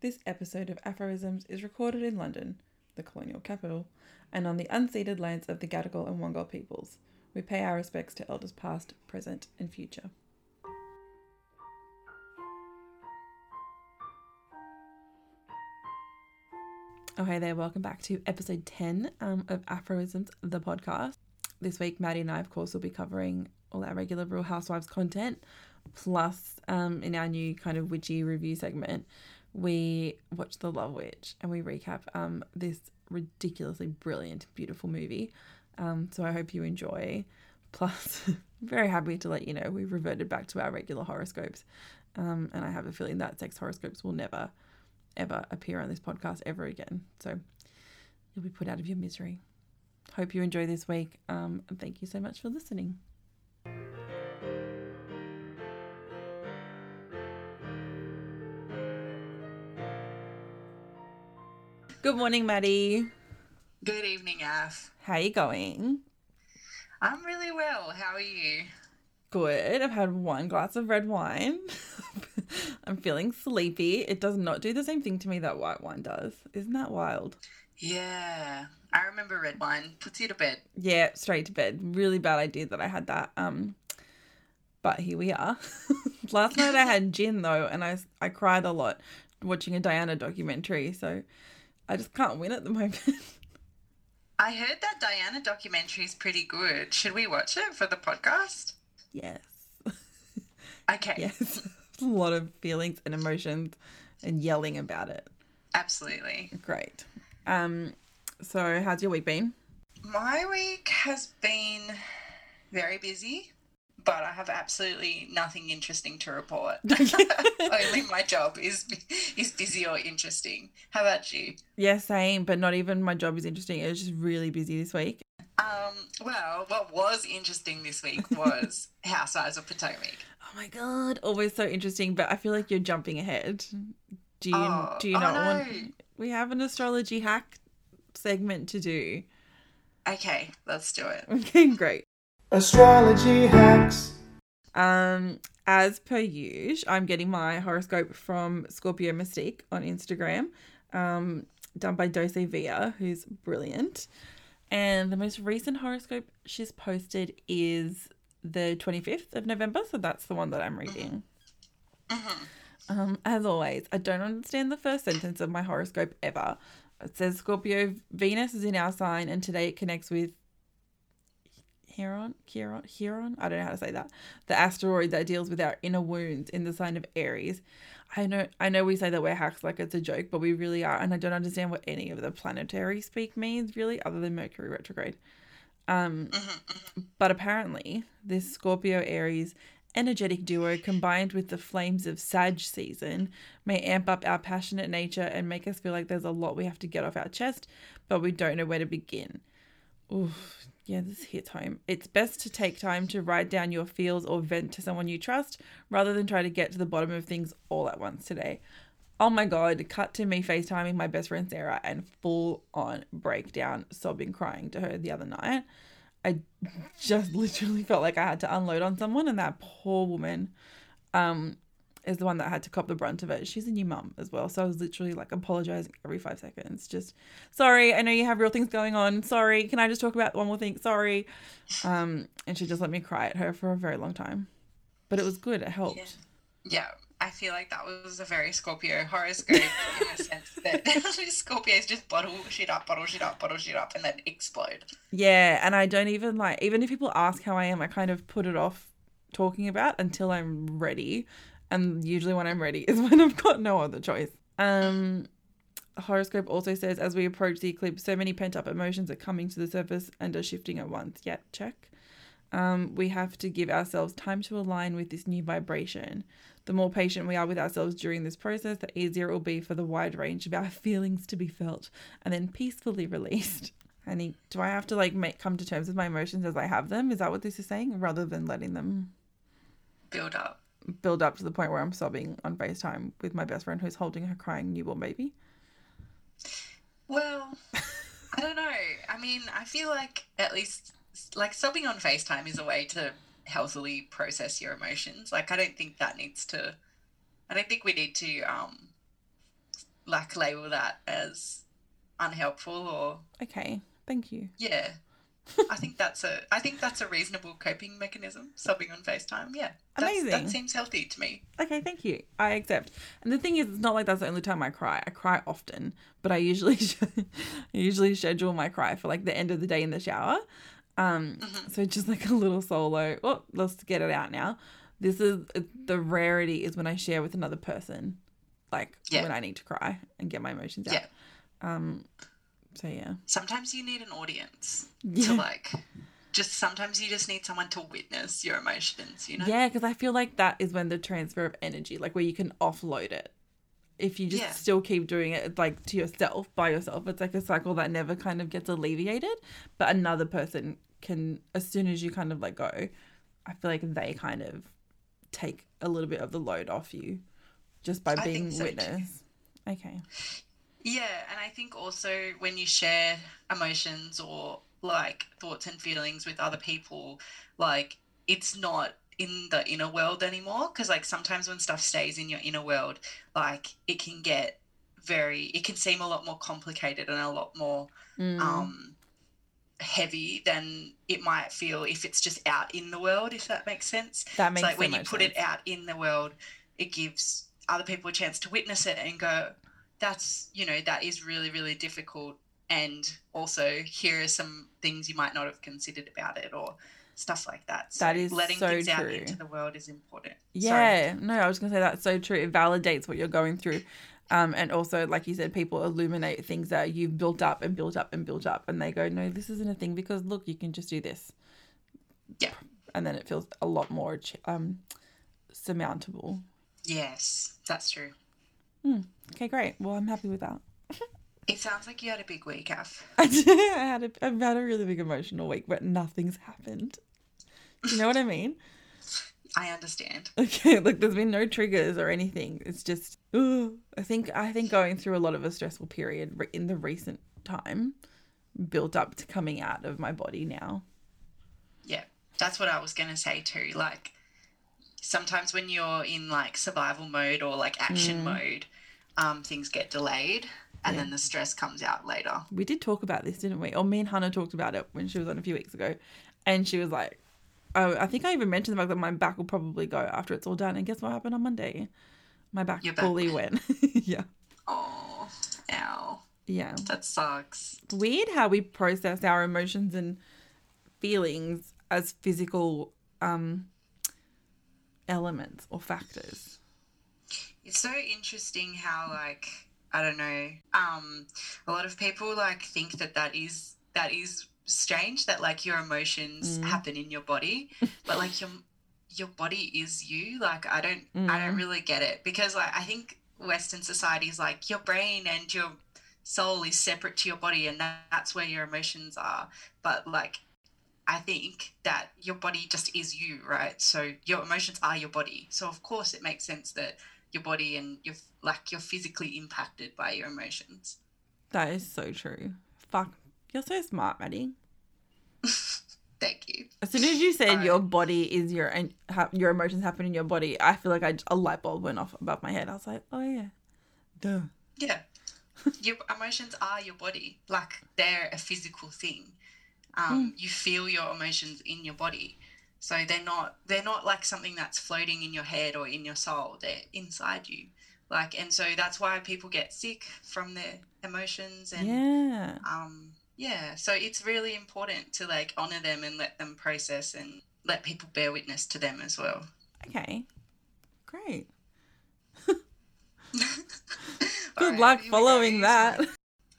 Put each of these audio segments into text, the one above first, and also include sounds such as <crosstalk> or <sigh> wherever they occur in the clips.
This episode of Aphorisms is recorded in London, the colonial capital, and on the unceded lands of the Gadigal and Wangal peoples. We pay our respects to elders past, present, and future. Oh, hey there, welcome back to episode 10 um, of Aphorisms, the podcast. This week, Madi and I, of course, will be covering all our regular Real Housewives content, plus um, in our new kind of witchy review segment, we watch The Love Witch and we recap um, this ridiculously brilliant, beautiful movie. Um, so I hope you enjoy. Plus, <laughs> very happy to let you know we've reverted back to our regular horoscopes. Um, and I have a feeling that sex horoscopes will never, ever appear on this podcast ever again. So you'll be put out of your misery. Hope you enjoy this week. Um, and thank you so much for listening. Good morning, Madi. Good evening, Af. How are you going? I'm really well. How are you? Good. I've had one glass of red wine. <laughs> I'm feeling sleepy. It does not do the same thing to me that white wine does. Isn't that wild? Yeah. I remember red wine puts you to bed. Yeah, straight to bed. Really bad idea that I had that. Um but here we are. <laughs> Last night I had gin though and I I cried a lot watching a Diana documentary, so I just can't win at the moment. <laughs> I heard that Diana documentary is pretty good. Should we watch it for the podcast? yes. <laughs> Okay. Yes. <laughs> a lot of feelings and emotions and yelling about it. Absolutely. Great. Um so how's your week been? My week has been very busy, but I have absolutely nothing interesting to report. <laughs> <laughs> Only my job is is busy or interesting. How about you? Yeah, same, but not even my job is interesting. It was just really busy this week. Um, well, what was interesting this week was <laughs> Housewives of Potomac. Oh my god, always so interesting, but I feel like you're jumping ahead. Do you Oh, do you oh not no. want we have an astrology hack segment to do. Okay, let's do it. Okay, great. Astrology hacks. Um, as per usual, I'm getting my horoscope from Scorpio Mystique on Instagram, um, done by Dose Via, who's brilliant. And the most recent horoscope she's posted is the 25th of November, so that's the one that I'm reading. Um, as always, I don't understand the first sentence of my horoscope ever. It says Scorpio Venus is in our sign, and today it connects with Heron, Chiron, Heron. I don't know how to say that. The asteroid that deals with our inner wounds in the sign of Aries. I know, I know, we say that we're hacks like it's a joke, but we really are, and I don't understand what any of the planetary speak means really, other than Mercury retrograde. Um, but apparently, this Scorpio Aries energetic duo combined with the flames of Sag season may amp up our passionate nature and make us feel like there's a lot we have to get off our chest, but we don't know where to begin. Oof, yeah, this hits home. It's best to take time to write down your feels or vent to someone you trust rather than try to get to the bottom of things all at once today. Oh my god, cut to me FaceTiming my best friend Sarah and full on breakdown, sobbing, crying to her the other night. I just <laughs> literally felt like I had to unload on someone, and that poor woman um, is the one that had to cop the brunt of it. She's a new mum as well, so I was literally like apologizing every five seconds. Just sorry, I know you have real things going on. Sorry, can I just talk about one more thing? Sorry. Um, and she just let me cry at her for a very long time, but it was good. It helped. Yeah, I feel like that was a very Scorpio horoscope in the <laughs> sense that <laughs> Scorpios just bottle shit up, bottle shit up, bottle shit up, and then explode. Yeah, and I don't even like even if people ask how I am, I kind of put it off talking about until I'm ready. And usually when I'm ready <laughs> is when I've got no other choice. Um horoscope also says as we approach the eclipse, so many pent up emotions are coming to the surface and are shifting at once. Yeah, check. Um, we have to give ourselves time to align with this new vibration. The more patient we are with ourselves during this process, the easier it will be for the wide range of our <laughs> feelings to be felt and then peacefully released. Honey, do I have to like make come to terms with my emotions as I have them? Is that what this is saying? Rather than letting them Build up. Build up to the point where I'm sobbing on FaceTime with my best friend who's holding her crying newborn baby. Well, <laughs> I don't know. I mean, I feel like at least like sobbing on FaceTime is a way to healthily process your emotions. Like I don't think that needs to I don't think we need to um like label that as unhelpful or Okay, thank you. yeah. I think that's a I think that's a reasonable coping mechanism. Subbing on FaceTime, yeah, Amazing. That seems healthy to me. Okay, thank you. I accept. And the thing is, it's not like that's the only time I cry. I cry often, but I usually <laughs> I usually schedule my cry for like the end of the day in the shower. Um, Mhm. so just like a little solo. Oh, let's get it out now. This is the rarity is when I share with another person, like Yeah. when I need to cry and get my emotions out. Yeah. Um. So yeah. Sometimes you need an audience Yeah. to like. Just sometimes you just need someone to witness your emotions. You know. Yeah, because I feel like that is when the transfer of energy, like where you can offload it. If you just Yeah. still keep doing it like to yourself, by yourself, it's like a cycle that never kind of gets alleviated. But another person can, as soon as you kind of let go, I feel like they kind of take a little bit of the load off you just by being so too. witness. Okay. Yeah, and I think also when you share emotions or like thoughts and feelings with other people, like it's not in the inner world anymore. Because like sometimes when stuff stays in your inner world, like it can get very, it can seem a lot more complicated and a lot more Mm. um, heavy than it might feel if it's just out in the world. If that makes sense. that makes like so when you put sense. it out in the world, it gives other people a chance to witness it and go, that's, you know, that is really, really difficult. And also, here are some things you might not have considered about it or stuff like that. So That is letting so things out true. into the world is important. Sorry. Yeah, no, I was gonna say that's so true. It validates what you're going through, um, and also, like you said, people illuminate things that you've built up and built up and built up, and they go, "No, this isn't a thing because look, you can just do this." Yeah. and then it feels a lot more um surmountable. Yes, that's true. Okay, great. Well, I'm happy with that. It sounds like you had a big week, Af. <laughs> I had a, I've had a really big emotional week, but nothing's happened. Do you know what I mean? <laughs> I understand. Okay, <laughs> like there's been no triggers or anything. It's just, ugh. I think I think going through a lot of a stressful period in the recent time built up to coming out of my body now. Yeah, that's what I was going to say too. Like, sometimes when you're in like survival mode or like action mm. mode, um, things get delayed and then the stress comes out later. We did talk about this, didn't we? Or me and Hannah talked about it when she was on a few weeks ago, and she was like, "Oh, I think I even mentioned the fact that my back will probably go after it's all done." And guess what happened on Monday? My back Your back fully went. <laughs> yeah, Oh, ow. yeah. That sucks. It's weird how we process our emotions and feelings as physical um elements or factors. It's so interesting how like I don't know. Um, a lot of people like think that that is that is strange that like your emotions Mm. happen in your body, but like your your body is you. Like I don't I don't Mm. really get it because like I think Western society is like your brain and your soul is separate to your body and that, that's where your emotions are. But like I think that your body just is you, right? So your emotions are your body. So of course it makes sense that your body and you're like you're physically impacted by your emotions. That is so true. Fuck, you're so smart, Madi. <laughs> Thank you. As soon as you said your body is your and ha- your emotions happen in your body, I feel like I, a light bulb went off above my head. I was like, oh yeah, duh. Yeah. <laughs> your emotions are your body. Like they're a physical thing. Um, you feel your emotions in your body. So they're not they're not like something that's floating in your head or in your soul. They're inside you. Like and so that's why people get sick from their emotions and Yeah, um yeah so it's really important to like honor them and let them process and let people bear witness to them as well okay, great. <laughs> <laughs> Good right, luck following that.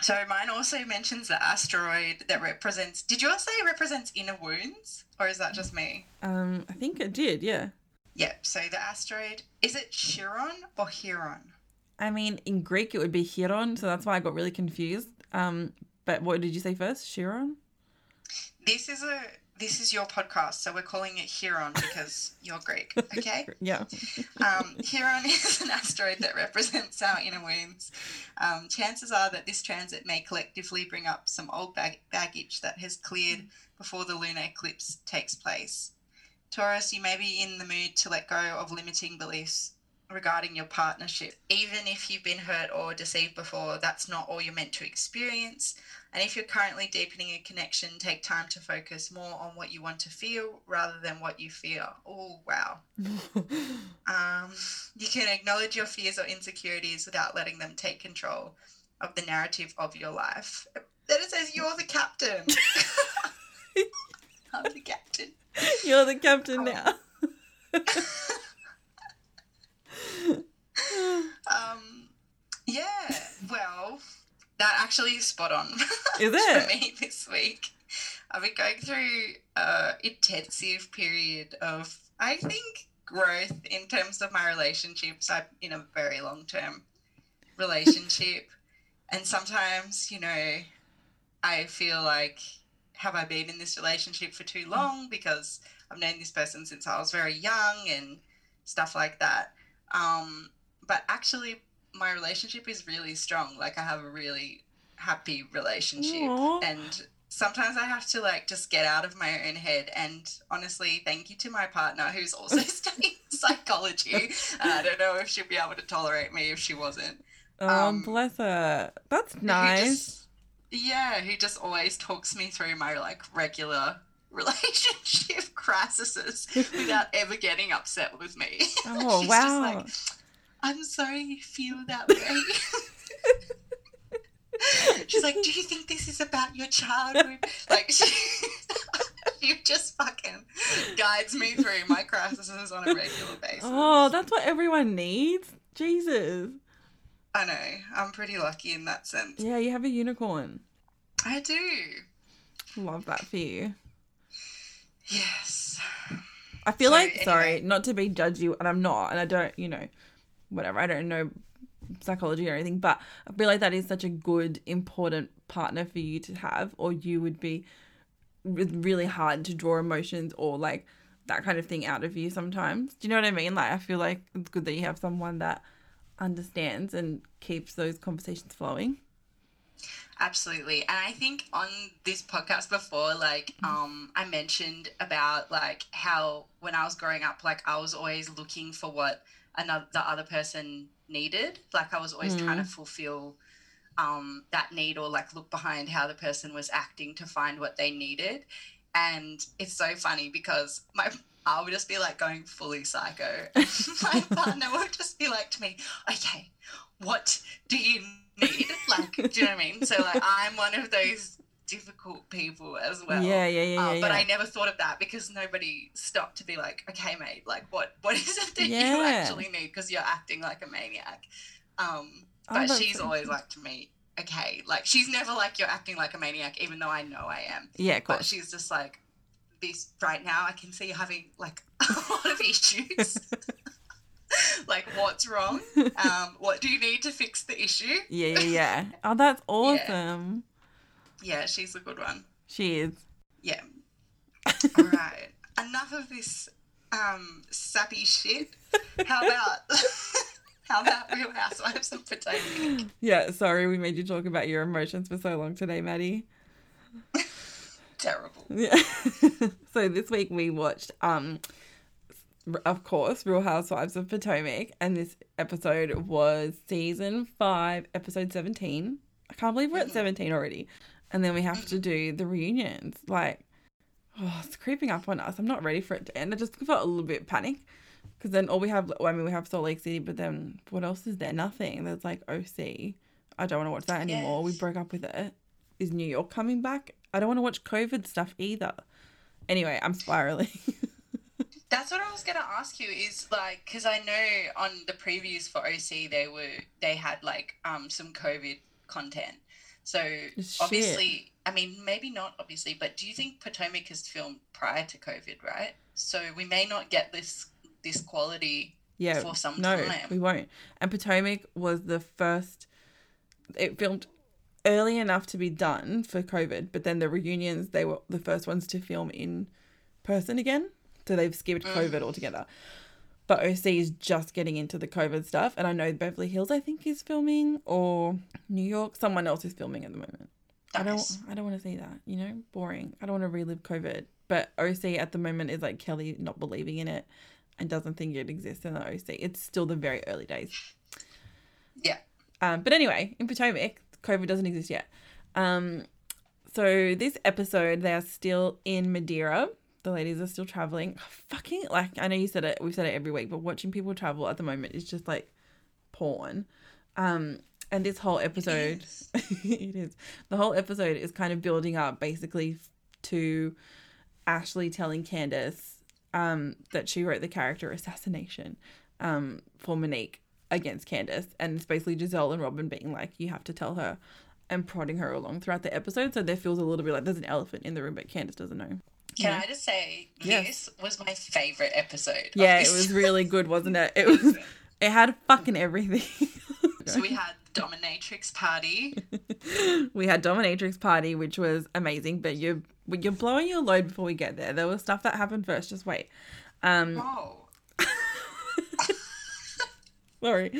so mine also mentions the asteroid that represents did yours say it represents inner wounds or is that just me Um, I think it did. Yeah. yep so the asteroid is it chiron or Chiron? I mean, in Greek it would be Chiron, so that's why I got really confused. Um, but what did you say first? Chiron? this is a this is your podcast so we're calling it Chiron because <laughs> you're Greek okay <laughs> Yeah. Um, Chiron <laughs> is an asteroid that represents our inner wounds. Um, chances are that this transit may collectively bring up some old bag- baggage that has cleared before the lunar eclipse takes place. Taurus, you may be in the mood to let go of limiting beliefs regarding your partnership. Even if you've been hurt or deceived before, that's not all you're meant to experience. And if you're currently deepening a connection, take time to focus more on what you want to feel rather than what you fear. Oh, wow. <laughs> Um, you can acknowledge your fears or insecurities without letting them take control of the narrative of your life. Then it says you're the captain. <laughs> <laughs> <laughs> I'm the captain. You're the captain now. <laughs> Um, yeah, well, that actually is spot on <laughs> Is for me this week. I've been going through a intensive period of, I think, growth in terms of my relationships. I'm in a very long term relationship, and sometimes, you know, I feel like, have I been in this relationship for too long? Because I've known this person since I was very young and stuff like that. Um, but actually, my relationship is really strong. Like, I have a really happy relationship. Aw. And sometimes I have to, like, just get out of my own head. And honestly, thank you to my partner who's <laughs> also <laughs> studying psychology. I don't know if she'd be able to tolerate me if she wasn't. Oh, Um, bless her. That's nice. Yeah, who just always talks me through my like regular <laughs> relationship <laughs> crises without <laughs> ever getting upset with me. Oh, She's wow. Just like, I'm sorry you feel that way. She's like, Do you think this is about your childhood? Like, she, she just fucking guides me through my crises on a regular oh, basis. Oh, that's what everyone needs. Jesus. I know. I'm pretty lucky in that sense. Yeah, you have a unicorn. I do. Love that for you. Yes. I feel So, like, sorry, not to be judgy, and I'm not, and I don't, you know, whatever, I don't know psychology or anything, but I feel like that is such a good, important partner for you to have, or you would be really hard to draw emotions or like that kind of thing out of you sometimes. Do you know what I mean? Like, I feel like it's good that you have someone that understands and keeps those conversations flowing. Absolutely. And I think on this podcast before, like, um, I mentioned about like how when I was growing up, like I was always looking for what another the other person needed. Like I was always trying to fulfill um that need or like look behind how the person was acting to find what they needed. And it's so funny because my I would just be like going fully psycho. <laughs> <laughs> my partner would just be like to me, okay, what do you need? Like, do you know what I mean? So like I'm one of those difficult people as well. yeah, yeah, yeah, Uh, yeah. but yeah. I never thought of that because nobody stopped to be like, okay, mate, like what what is it that you actually need? Because you're acting like a maniac. Um, Oh, but that's she's always like to me, okay, like she's never like you're acting like a maniac, even though I know I am. yeah, of But she's just like, this right now, I can see you're having like <laughs> a lot of issues. <laughs> like, what's wrong? <laughs> Um, what do you need to fix the issue? Yeah, yeah, yeah. Oh, that's awesome. Yeah, she's a good one. She is. Yeah. All right. Enough of this um, sappy shit. How about how about Real Housewives of Potomac? Yeah, sorry we made you talk about your emotions for so long today, Madi. Terrible. Yeah. <laughs> so this week we watched, um, of course, Real Housewives of Potomac, and this episode was season five, episode seventeen. I can't believe we're at seventeen already, and then we have to do the reunions. Like, oh, it's creeping up on us. I'm not ready for it to end. I just felt a little bit panic. Because then all we have, well, I mean, we have Salt Lake City, but then what else is there? Nothing. There's like OC. I don't want to watch that anymore. We broke up with it. Is New York coming back? I don't want to watch COVID stuff either. Anyway, I'm spiraling. <laughs> That's what I was gonna ask you. Is like because I know on the previews for OC they were they had like um some COVID content. So Shit. obviously, I mean maybe not obviously, but do you think Potomac is filmed prior to COVID, right? So we may not get this this quality. yeah, For some no, time. we won't. And Potomac was the first. It filmed early enough to be done for COVID, but then the reunions they were the first ones to film in person again. So they've skipped COVID altogether. But OC is just getting into the COVID stuff, and I know Beverly Hills I think is filming, or New York. Someone else is filming at the moment. I don't. I don't want to see that. You know, boring. I don't want to relive COVID. But OC at the moment is like Kelly not believing in it, and doesn't think it exists in the OC. It's still the very early days. Yeah. Um, but anyway, in Potomac, COVID doesn't exist yet. Um, so this episode, they're still in Madeira. The ladies are still traveling. Fucking like I know you said it. We've said it every week, but watching people travel at the moment is just like porn. Um, and this whole episode, it is. <laughs> The whole episode is kind of building up basically to Ashley telling Candiace um, that she wrote the character assassination um, for Monique against Candiace. And it's basically Gizelle and Robyn being like, you have to tell her and prodding her along throughout the episode. So there feels a little bit like there's an elephant in the room, but Candiace doesn't know. Can I just say Yes. this was my favorite episode? of Yeah, it was <laughs> really good, wasn't it? It was. It had fucking everything. So we had Dominatrix Party. <laughs> we had Dominatrix Party, which was amazing, but you're you're blowing your load before we get there. There was stuff that happened first. Just wait. Um, Oh, sorry.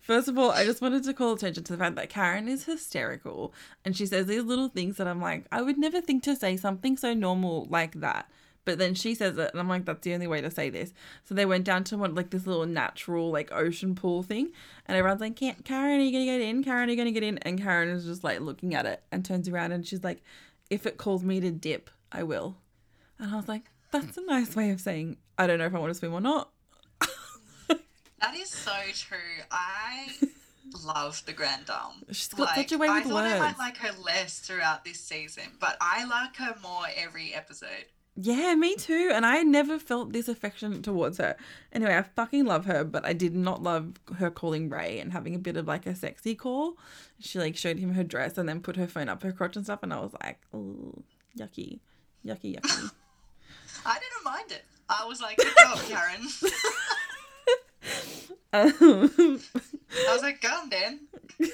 First of all, I just wanted to call attention to the fact that Karen is hysterical, and she says these little things that I'm like, I would never think to say something so normal like that. But then she says it, and I'm like, that's the only way to say this. So they went down to one like this little natural like ocean pool thing, and everyone's like, "Can't Karen, are you gonna get in? Karen, are you gonna get in?" And Karen is just like looking at it and turns around and she's like, "If it calls me to dip, I will." And I was like, that's a nice way of saying I don't know if I want to swim or not. That is so true. I <laughs> love the Grand Dame. She's got such a way I with thought I might like her less throughout this season, but I like her more every episode. Yeah, me too. And I never felt this affection towards her. Anyway, I fucking love her, but I did not love her calling Ray and having a bit of like a sexy call. She like showed him her dress and then put her phone up her crotch and stuff, and I was like, oh, yucky, yucky, yucky. <laughs> I didn't mind it. I was like, good job, Karen. <laughs> um, <laughs> I was like, on, Dan. <laughs>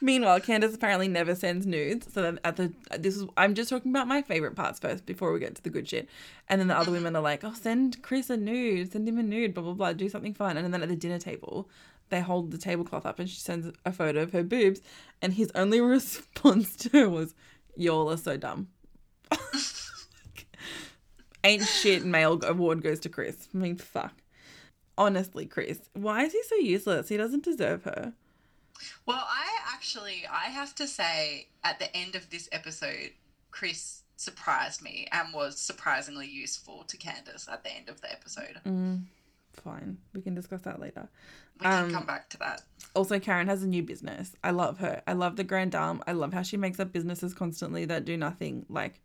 Meanwhile, Candiace apparently never sends nudes. So then at the this is I'm just talking about my favorite parts first before we get to the good shit. And then the other women are like, "Oh, send Chris a nude, send him a nude, blah blah blah, do something fun." And then at the dinner table, they hold the tablecloth up and she sends a photo of her boobs, and his only <laughs> response to her was, "Y'all are so dumb." Ain't shit male award goes to Chris. I mean, fuck. Honestly, Chris, why is he so useless? He doesn't deserve her. Well, I actually, I have to say, at the end of this episode, Chris surprised me and was surprisingly useful to Candiace at the end of the episode. Mm, fine. We can discuss that later. We can Um, come back to that. Also, Karen has a new business. I love her. I love the Grand Dame. I love how she makes up businesses constantly that do nothing. Like,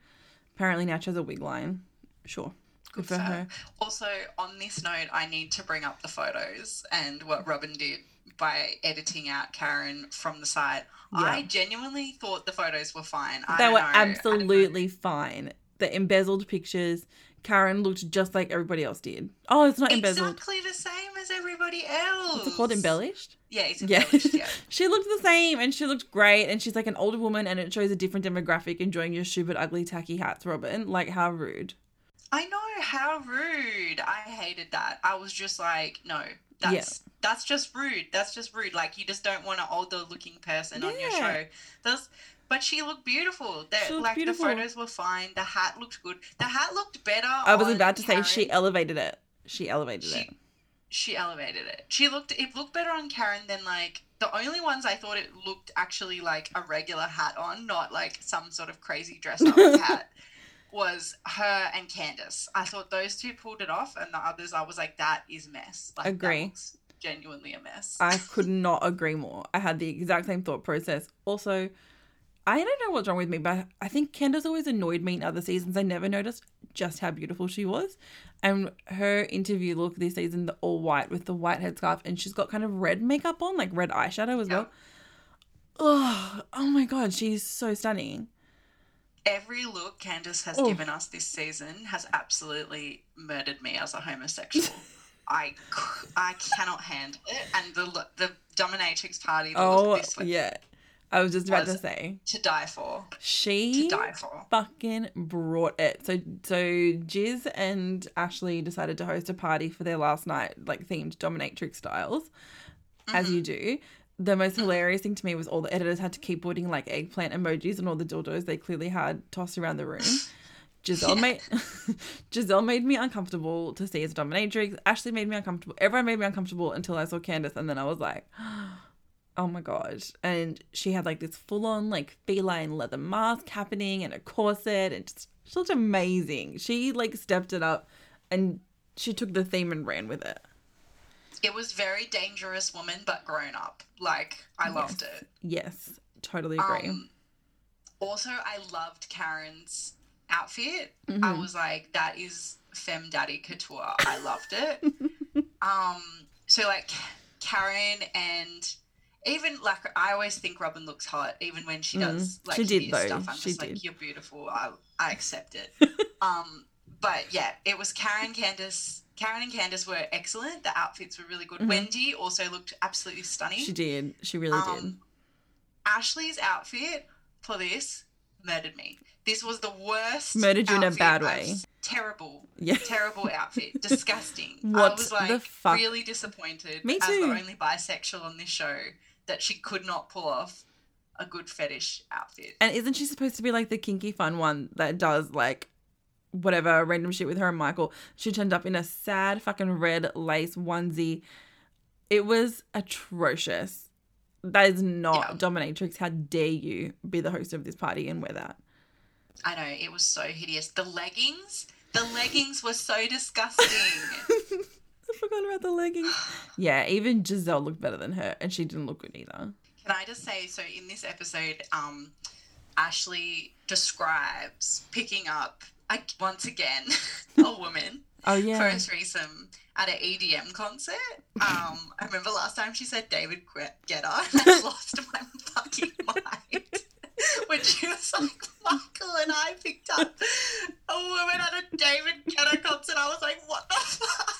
apparently now she has a wig line. Sure. Good for So, her. Also, on this note, I need to bring up the photos and what Robyn did by editing out Karen from the site. I genuinely thought the photos were fine. They were know. Absolutely fine. The embezzled pictures, Karen looked just like everybody else did. Oh, it's not embezzled. exactly the same as everybody else. What's it called? Embellished? Yeah, it's Yeah. Yeah. <laughs> she looked the same and she looked great and she's like an older woman and it shows a different demographic enjoying your stupid, ugly, tacky hats, Robyn. Like, how rude. I know how rude. I hated that. I was just like, no, that's that's just rude. That's just rude. Like you just don't want an older looking person on your show. That's but she looked beautiful. The, She looked like beautiful. the photos were fine. The hat looked good. The hat looked better. I was about to say she elevated it. She elevated She- it. she elevated it. She looked it looked better on Karen than like the only ones I thought it looked actually like a regular hat on, not like some sort of crazy dressed up <laughs> hat. Was her and Candiace. I thought those two pulled it off, and the others I was like, that is mess. Like, that Agree. looks genuinely a mess. I could not agree more. I had the exact same thought process. Also, I don't know what's wrong with me, but I think Candiace always annoyed me in other seasons. I never noticed just how beautiful she was. And her interview look this season, the all white with the white headscarf, and she's got kind of red makeup on, like red eyeshadow as well. Oh, oh my god, she's so stunning. Every look Candiace has Oh. given us this season has absolutely murdered me as a homosexual. I, I cannot handle it. And the the dominatrix party, the Oh, look this week, yeah. I was just about to say. to die for. She To die for. fucking brought it. So so Giz and Ashley decided to host a party for their last night, like themed dominatrix styles, as you mm-hmm. do. The most hilarious thing to me was all the editors had to keep putting like eggplant emojis and all the dildos they clearly had tossed around the room. <laughs> Gizelle made <laughs> Gizelle made me uncomfortable to see as a dominatrix. Ashley made me uncomfortable. Everyone made me uncomfortable until I saw Candiace, and then I was like, <gasps> "Oh my god!" And she had like this full on like feline leather mask happening and a corset, and just she looked amazing. She like stepped it up, and she took the theme and ran with it. It was very dangerous woman, but grown up. Like I loved it. Yes, totally agree. Um, also, I loved Karen's outfit. I Mhm. was like, that is femme daddy couture. I loved it. <laughs> um, so like Karen and even like I always think Robyn looks hot, even when she does Mm, like she did, though. stuff. I'm She just like, you're beautiful. I I accept it. <laughs> um, but yeah, it was Karen, Candiace. Karen and Candiace were excellent. The outfits were really good. Mhm. Wendy also looked absolutely stunning. She did. She really did. Um, Ashley's outfit for this murdered me. This was the worst. Murdered you in a bad way. Terrible, Yeah. terrible outfit. <laughs> Disgusting. I What was the like fuck? really disappointed Me as too. the only bisexual on this show that she could not pull off a good fetish outfit. And isn't she supposed to be like the kinky fun one that does like whatever random shit with her and Michael? She turned up in a sad fucking red lace onesie. It was atrocious. That is not Yeah. dominatrix. How dare you be the host of this party and wear that? I know it was so hideous. The leggings, the leggings were so disgusting. <laughs> I forgot about the leggings. Yeah, even Gizelle looked better than her, and she didn't look good either. Can I just say, so in this episode, um, Ashley describes picking up a, once again <laughs> a woman Oh for yeah, a threesome at an EDM concert. Um, I remember last time she said David Gue- Guetta, and I <laughs> lost my fucking <laughs> mind when she was like, Michael and I picked up a woman at a David Guetta concert. I was like, what the fuck?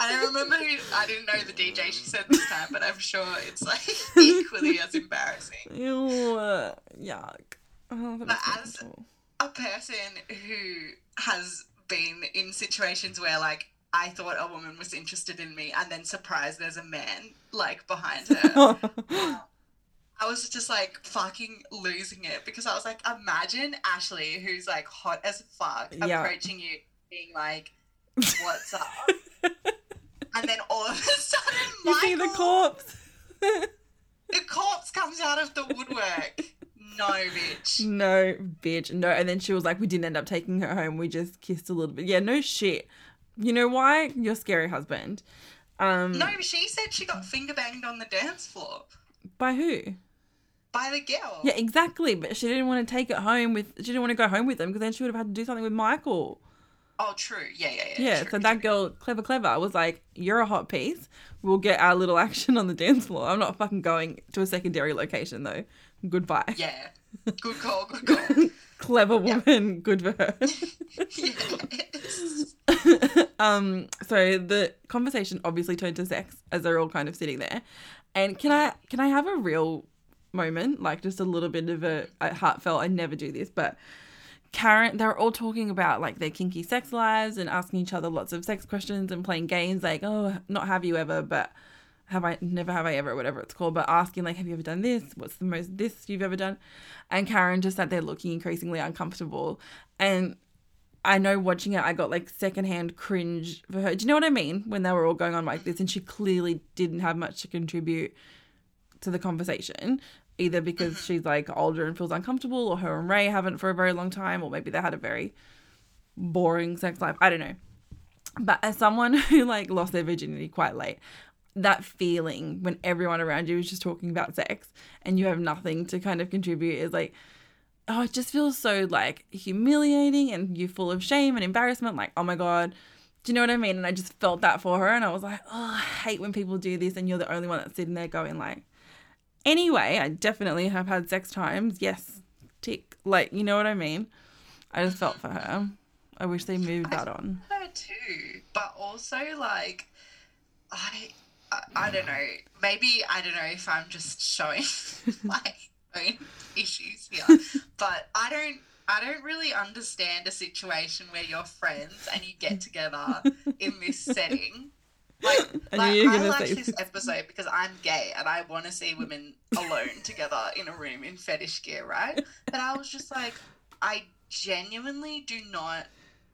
I don't remember who. I didn't know the DJ she said this time, but I'm sure it's like equally as embarrassing. Ew, uh, yuck. Oh, But as-. A person who has been in situations where like I thought a woman was interested in me, and then surprised there's a man like behind her. <laughs> I was just like fucking losing it because I was like, imagine Ashley, who's like hot as fuck, Yeah. approaching you, being like, "What's up?" <laughs> and then all of a sudden, you see the corpse? the corpse comes out of the woodwork. <laughs> No, bitch. No, bitch. No. And then she was like, we didn't end up taking her home. We just kissed a little bit. Yeah, no shit. You know why? Your scary husband. Um, No, she said she got finger banged on the dance floor by who? by the girl. Yeah, exactly. But she didn't want to take it home with. She didn't want to go home with them because then she would have had to do something with Michael. Oh, true. Yeah, yeah, yeah. Yeah. true, so that true. girl, clever, clever, was like, "You're a hot piece. We'll get our little <laughs> action on the dance floor. I'm not fucking going to a secondary location though. Goodbye." Yeah. Good call. Good call. <laughs> Clever woman. Good for her. yes. <laughs> <laughs> um so the conversation obviously turned to sex as they're all kind of sitting there and can i can i have a real moment like just a little bit of a, a heartfelt i never do this but karen they're all talking about like their kinky sex lives and asking each other lots of sex questions and playing games like oh not have you ever but have I never have I ever whatever it's called, but asking like, have you ever done this? What's the most this you've ever done? And Karen just sat there looking increasingly uncomfortable. And I know watching it, I got like secondhand cringe for her. Do you know what I mean? When they were all going on like this, and she clearly didn't have much to contribute to the conversation, either because mm-hmm. she's like older and feels uncomfortable, or her and Ray haven't for a very long time, or maybe they had a very boring sex life. I don't know. But as someone <laughs> who like lost their virginity quite late, that feeling when everyone around you is just talking about sex and you have nothing to kind of contribute is like oh it just feels so like humiliating and you're full of shame and embarrassment like oh my god. Do you know what i mean? And i just felt that for her and i was like oh i hate when people do this and you're the only one that's sitting there going like anyway i definitely have had sex times. Yes tick. Like you know what i mean? I just felt for her. I wish they moved that on. her too, but also like I, I don't know. Maybe I don't know if I'm just showing <laughs> my own issues here, but I don't. I don't really understand a situation where you're friends and you get together in this <laughs> setting. Like, I like knew you were I like this. <laughs> episode because I'm gay and I want to see women alone together in a room in fetish gear, right? But I was just like, I genuinely do not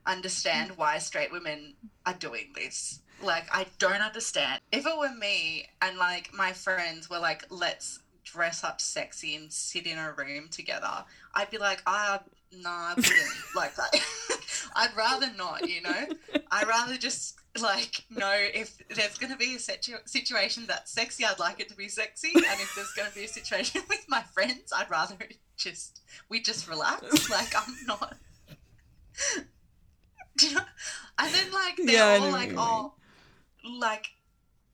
understand why straight women are doing this. Like, I don't understand. If it were me and like my friends were like, let's dress up sexy and sit in a room together, I'd be like, ah, no, I wouldn't <laughs> like that. <laughs> I'd rather not, you know? I'd rather just like know if there's going to be a situ- situation that's sexy, I'd like it to be sexy. And if there's going to be a situation <laughs> with my friends, I'd rather just, we just relax. Like, I'm not. You know? And then, like, they're Yeah, all like, oh, like,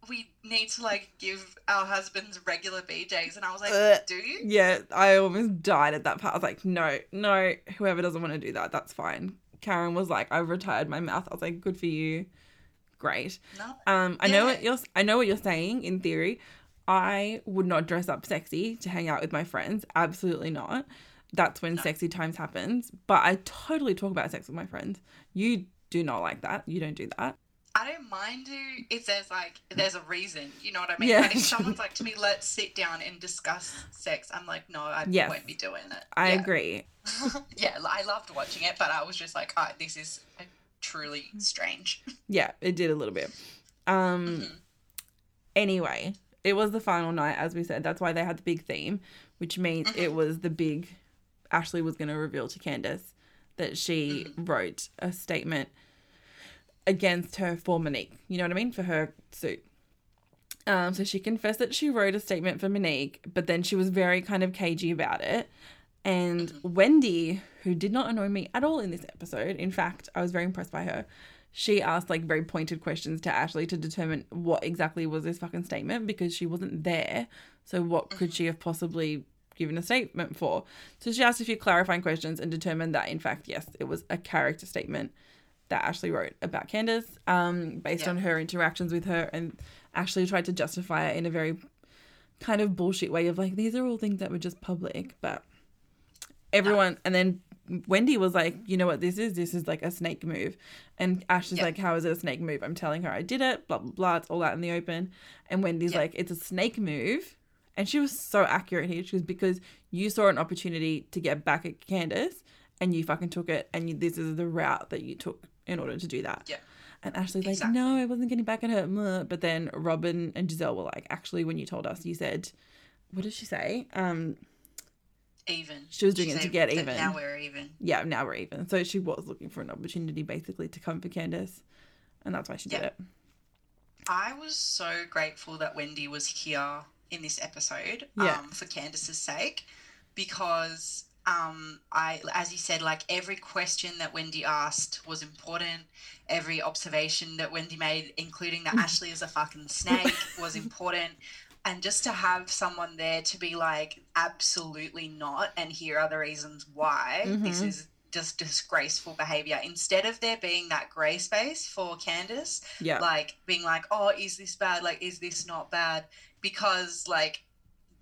we need to, like, give our husbands regular BJs. And I was like, Ugh. do you? Yeah, I almost died at that part. I was like, no, no, whoever doesn't want to do that, that's fine. Karen was like, I've retired my mouth. I was like, good for you. Great. No. Um, I know what you're I know what you're saying in theory. I would not dress up sexy to hang out with my friends. Absolutely not. That's when No. sexy times happens. But I totally talk about sex with my friends. You do not like that. You don't do that. I don't mind you if there's like there's a reason, you know what I mean? Yeah. But if someone's like <laughs> to me, let's sit down and discuss sex, I'm like, no, I Yes. won't be doing it. I yeah. agree. <laughs> yeah, I loved watching it, but I was just like, oh, this is truly strange. Yeah, it did a little bit. Um Mhm. anyway, it was the final night, as we said. That's why they had the big theme, which means it Mhm. was the big. Ashley was going to reveal to Candiace that she wrote a statement against her for Monique. You know what I mean? For her suit. Um, so she confessed that she wrote a statement for Monique, but then she was very kind of cagey about it. And Wendy, who did not annoy me at all in this episode, in fact, I was very impressed by her. She asked like very pointed questions to Ashley to determine what exactly was this fucking statement because she wasn't there. So what could she have possibly given a statement for? So she asked a few clarifying questions and determined that in fact, yes, it was a character statement that Ashley wrote about Candiace, um, based Yeah. on her interactions with her, and Ashley tried to justify it in a very kind of bullshit way of like these are all things that were just public, but everyone and then Wendy was like, you know what this is? This is like a snake move. And Ashley's like, how is it a snake move? I'm telling her I did it, blah blah blah. It's all out in the open. And Wendy's like, it's a snake move. And she was so accurate here. She was because you saw an opportunity to get back at Candiace and you fucking took it and you, this is the route that you took in order to do that. Yeah. And Ashley's like, Exactly. no, I wasn't getting back at her. But then Robyn and Gizelle were like, actually, when you told us, you said, what did she say? Um, Even. She was doing it to get even. Now we're even. yeah, now we're even. So she was looking for an opportunity basically to come for Candiace. And that's why she did it. I was so grateful that Wendy was here in this episode Yeah. um, for Candiace's sake because um, I, as you said, like every question that Wendy asked was important. Every observation that Wendy made, including that <laughs> Ashley is a fucking snake, was important. And just to have someone there to be like, absolutely not, and here are the reasons why this Mhm. is just disgraceful behavior. Instead of there being that grey space for Candiace, Yeah. like being like, oh, is this bad? Like, is this not bad? Because like,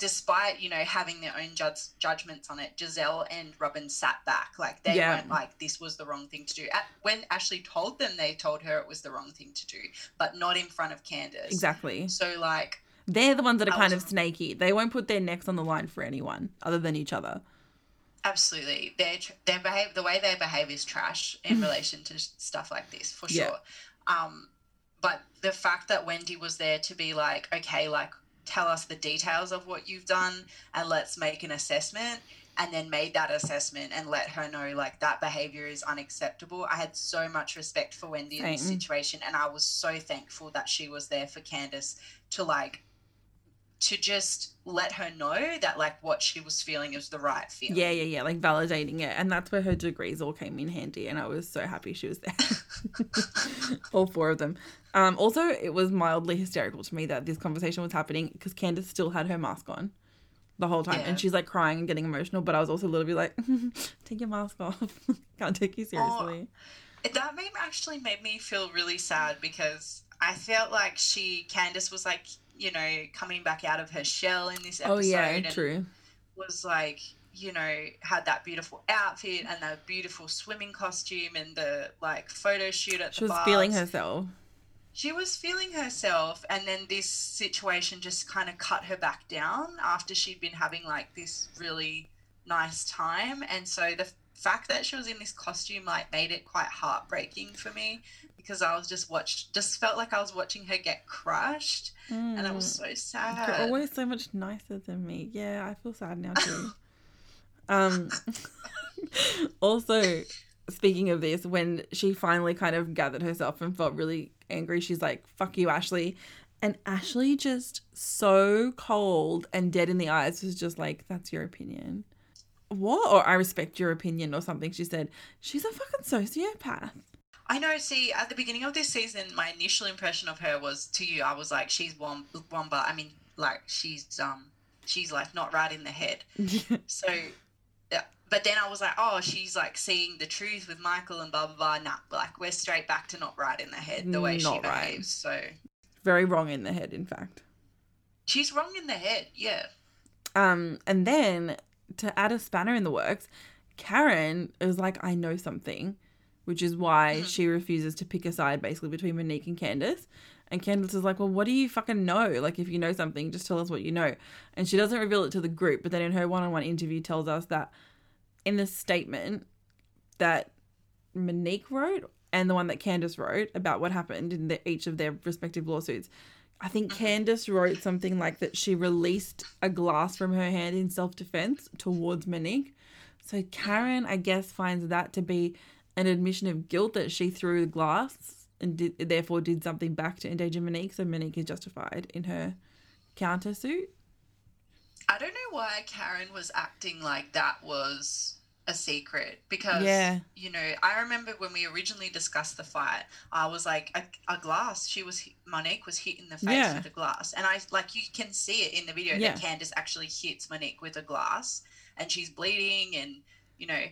despite you know having their own judge- judgments on it, Gizelle and Robyn sat back. Like they Yeah. weren't like this was the wrong thing to do. At, when Ashley told them, they told her it was the wrong thing to do, but not in front of Candiace. exactly. So like, They're the ones that are I kind of snaky. They won't put their necks on the line for anyone other than each other. absolutely, their tr- their behave the way they behave is trash in <laughs> relation to stuff like this for Yeah. sure. Um, but the fact that Wendy was there to be like, okay, like tell us the details of what you've done and let's make an assessment and then made that assessment and let her know like that behavior is unacceptable. I had so much respect for Wendy in this situation and I was so thankful that she was there for Candiace to like to just let her know that like what she was feeling is the right feeling. Yeah, yeah, yeah. Like validating it. And that's where her degrees all came in handy. And I was so happy she was there. <laughs> all four of them. Um, also, it was mildly hysterical to me that this conversation was happening because Candiace still had her mask on the whole time. Yeah. And she's like crying and getting emotional. But I was also a little bit like, <laughs> take your mask off. <laughs> Can't take you seriously. That meme actually made me feel really sad because I felt like she, Candiace, was like, you know, coming back out of her shell in this episode. Oh, yeah, true. Was like, you know, had that beautiful outfit and that beautiful swimming costume and the like photo shoot at the bar. She the was bars. feeling herself. She was feeling herself, and then this situation just kind of cut her back down after she'd been having like this really nice time. And so the fact that she was in this costume like made it quite heartbreaking for me because I was just watched just felt like I was watching her get crushed and I was so sad. You're always so much nicer than me. Yeah, I feel sad now too. <laughs> um, <laughs> also, speaking of this, when she finally kind of gathered herself and felt really angry, she's like, "Fuck you, Ashley," and Ashley just so cold and dead in the eyes was just like, "That's your opinion." What? Or I respect your opinion, or something. She said, "She's a fucking sociopath." I know. See, at the beginning of this season, my initial impression of her was to you. I was like, she's one, Wamba. I mean, like she's um, she's like not right in the head. <laughs> So, yeah. But then I was like, oh, she's like seeing the truth with Michael and blah blah blah. Nah, like we're straight back to not right in the head the way she Not right. behaves. So Very wrong in the head, in fact. she's wrong in the head. Yeah. Um, and then to add a spanner in the works, Karen is like, I know something, which is why Mhm. she refuses to pick a side basically between Monique and Candiace. And Candiace is like, Well, what do you fucking know? Like, if you know something, just tell us what you know. And she doesn't reveal it to the group, but then in her one on one interview, tells us that in the statement that Monique wrote and the one that Candiace wrote about what happened in the, each of their respective lawsuits. I think Candiace wrote something like that she released a glass from her hand in self defense towards Monique. So Karen, I guess, finds that to be an admission of guilt that she threw the glass and did, therefore did something back to endanger Monique. So Monique is justified in her countersuit. I don't know why Karen was acting like that was a secret because Yeah. you know I remember when we originally discussed the fight I was like a, a glass she was Monique was hit in the face Yeah. with a glass and I like you can see it in the video Yeah. that Candiace actually hits Monique with a glass and she's bleeding and you know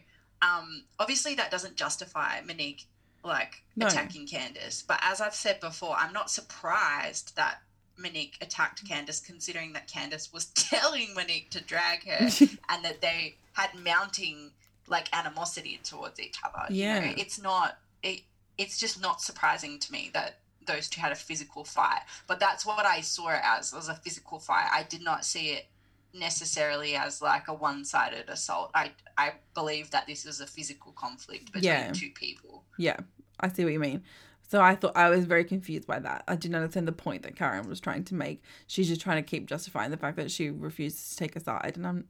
um obviously that doesn't justify Monique like No. attacking Candiace but as I've said before I'm not surprised that Monique attacked Candiace considering that Candiace was <laughs> telling Monique to drag her <laughs> and that they had mounting like animosity towards each other. you know? Yeah. it's not. It, it's just not surprising to me that those two had a physical fight. But that's what I saw it as as a physical fight. I did not see it necessarily as like a one-sided assault. I I believe that this is a physical conflict between Yeah. two people. Yeah, I see what you mean. So I thought I was very confused by that. I didn't understand the point that Karen was trying to make. She's just trying to keep justifying the fact that she refuses to take a side, and I'm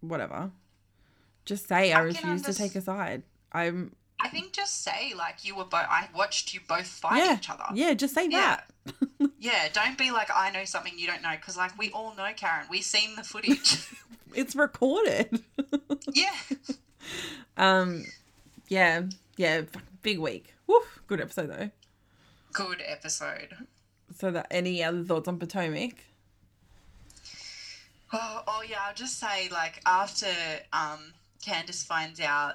whatever. Just say I, I refuse to take a side. I'm I think just say like you were both. I watched you both fight yeah, each other. yeah. Just say Yeah. that. <laughs> Yeah, don't be like I know something you don't know because like we all know Karen. We've seen the footage. <laughs> It's recorded. <laughs> yeah. um, yeah, yeah. Big week. Woof. Good episode though. Good episode. So that any other thoughts on Potomac? Oh, oh yeah, I'll just say like after um Candiace finds out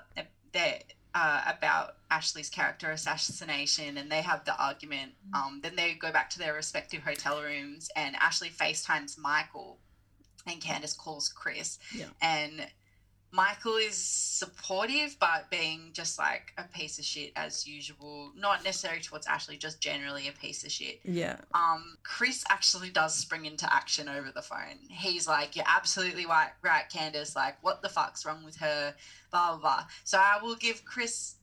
that uh, about Ashley's character assassination and they have the argument, um, then they go back to their respective hotel rooms and Ashley FaceTimes Michael and Candiace calls Chris. Yeah. And Michael is supportive but being just like a piece of shit as usual. Not necessarily towards Ashley, just generally a piece of shit Yeah, um, Chris actually does spring into action over the phone. He's like, "You're absolutely right, right, Candiace. Like, what the fuck's wrong with her?" Blah blah blah. So I will give Chris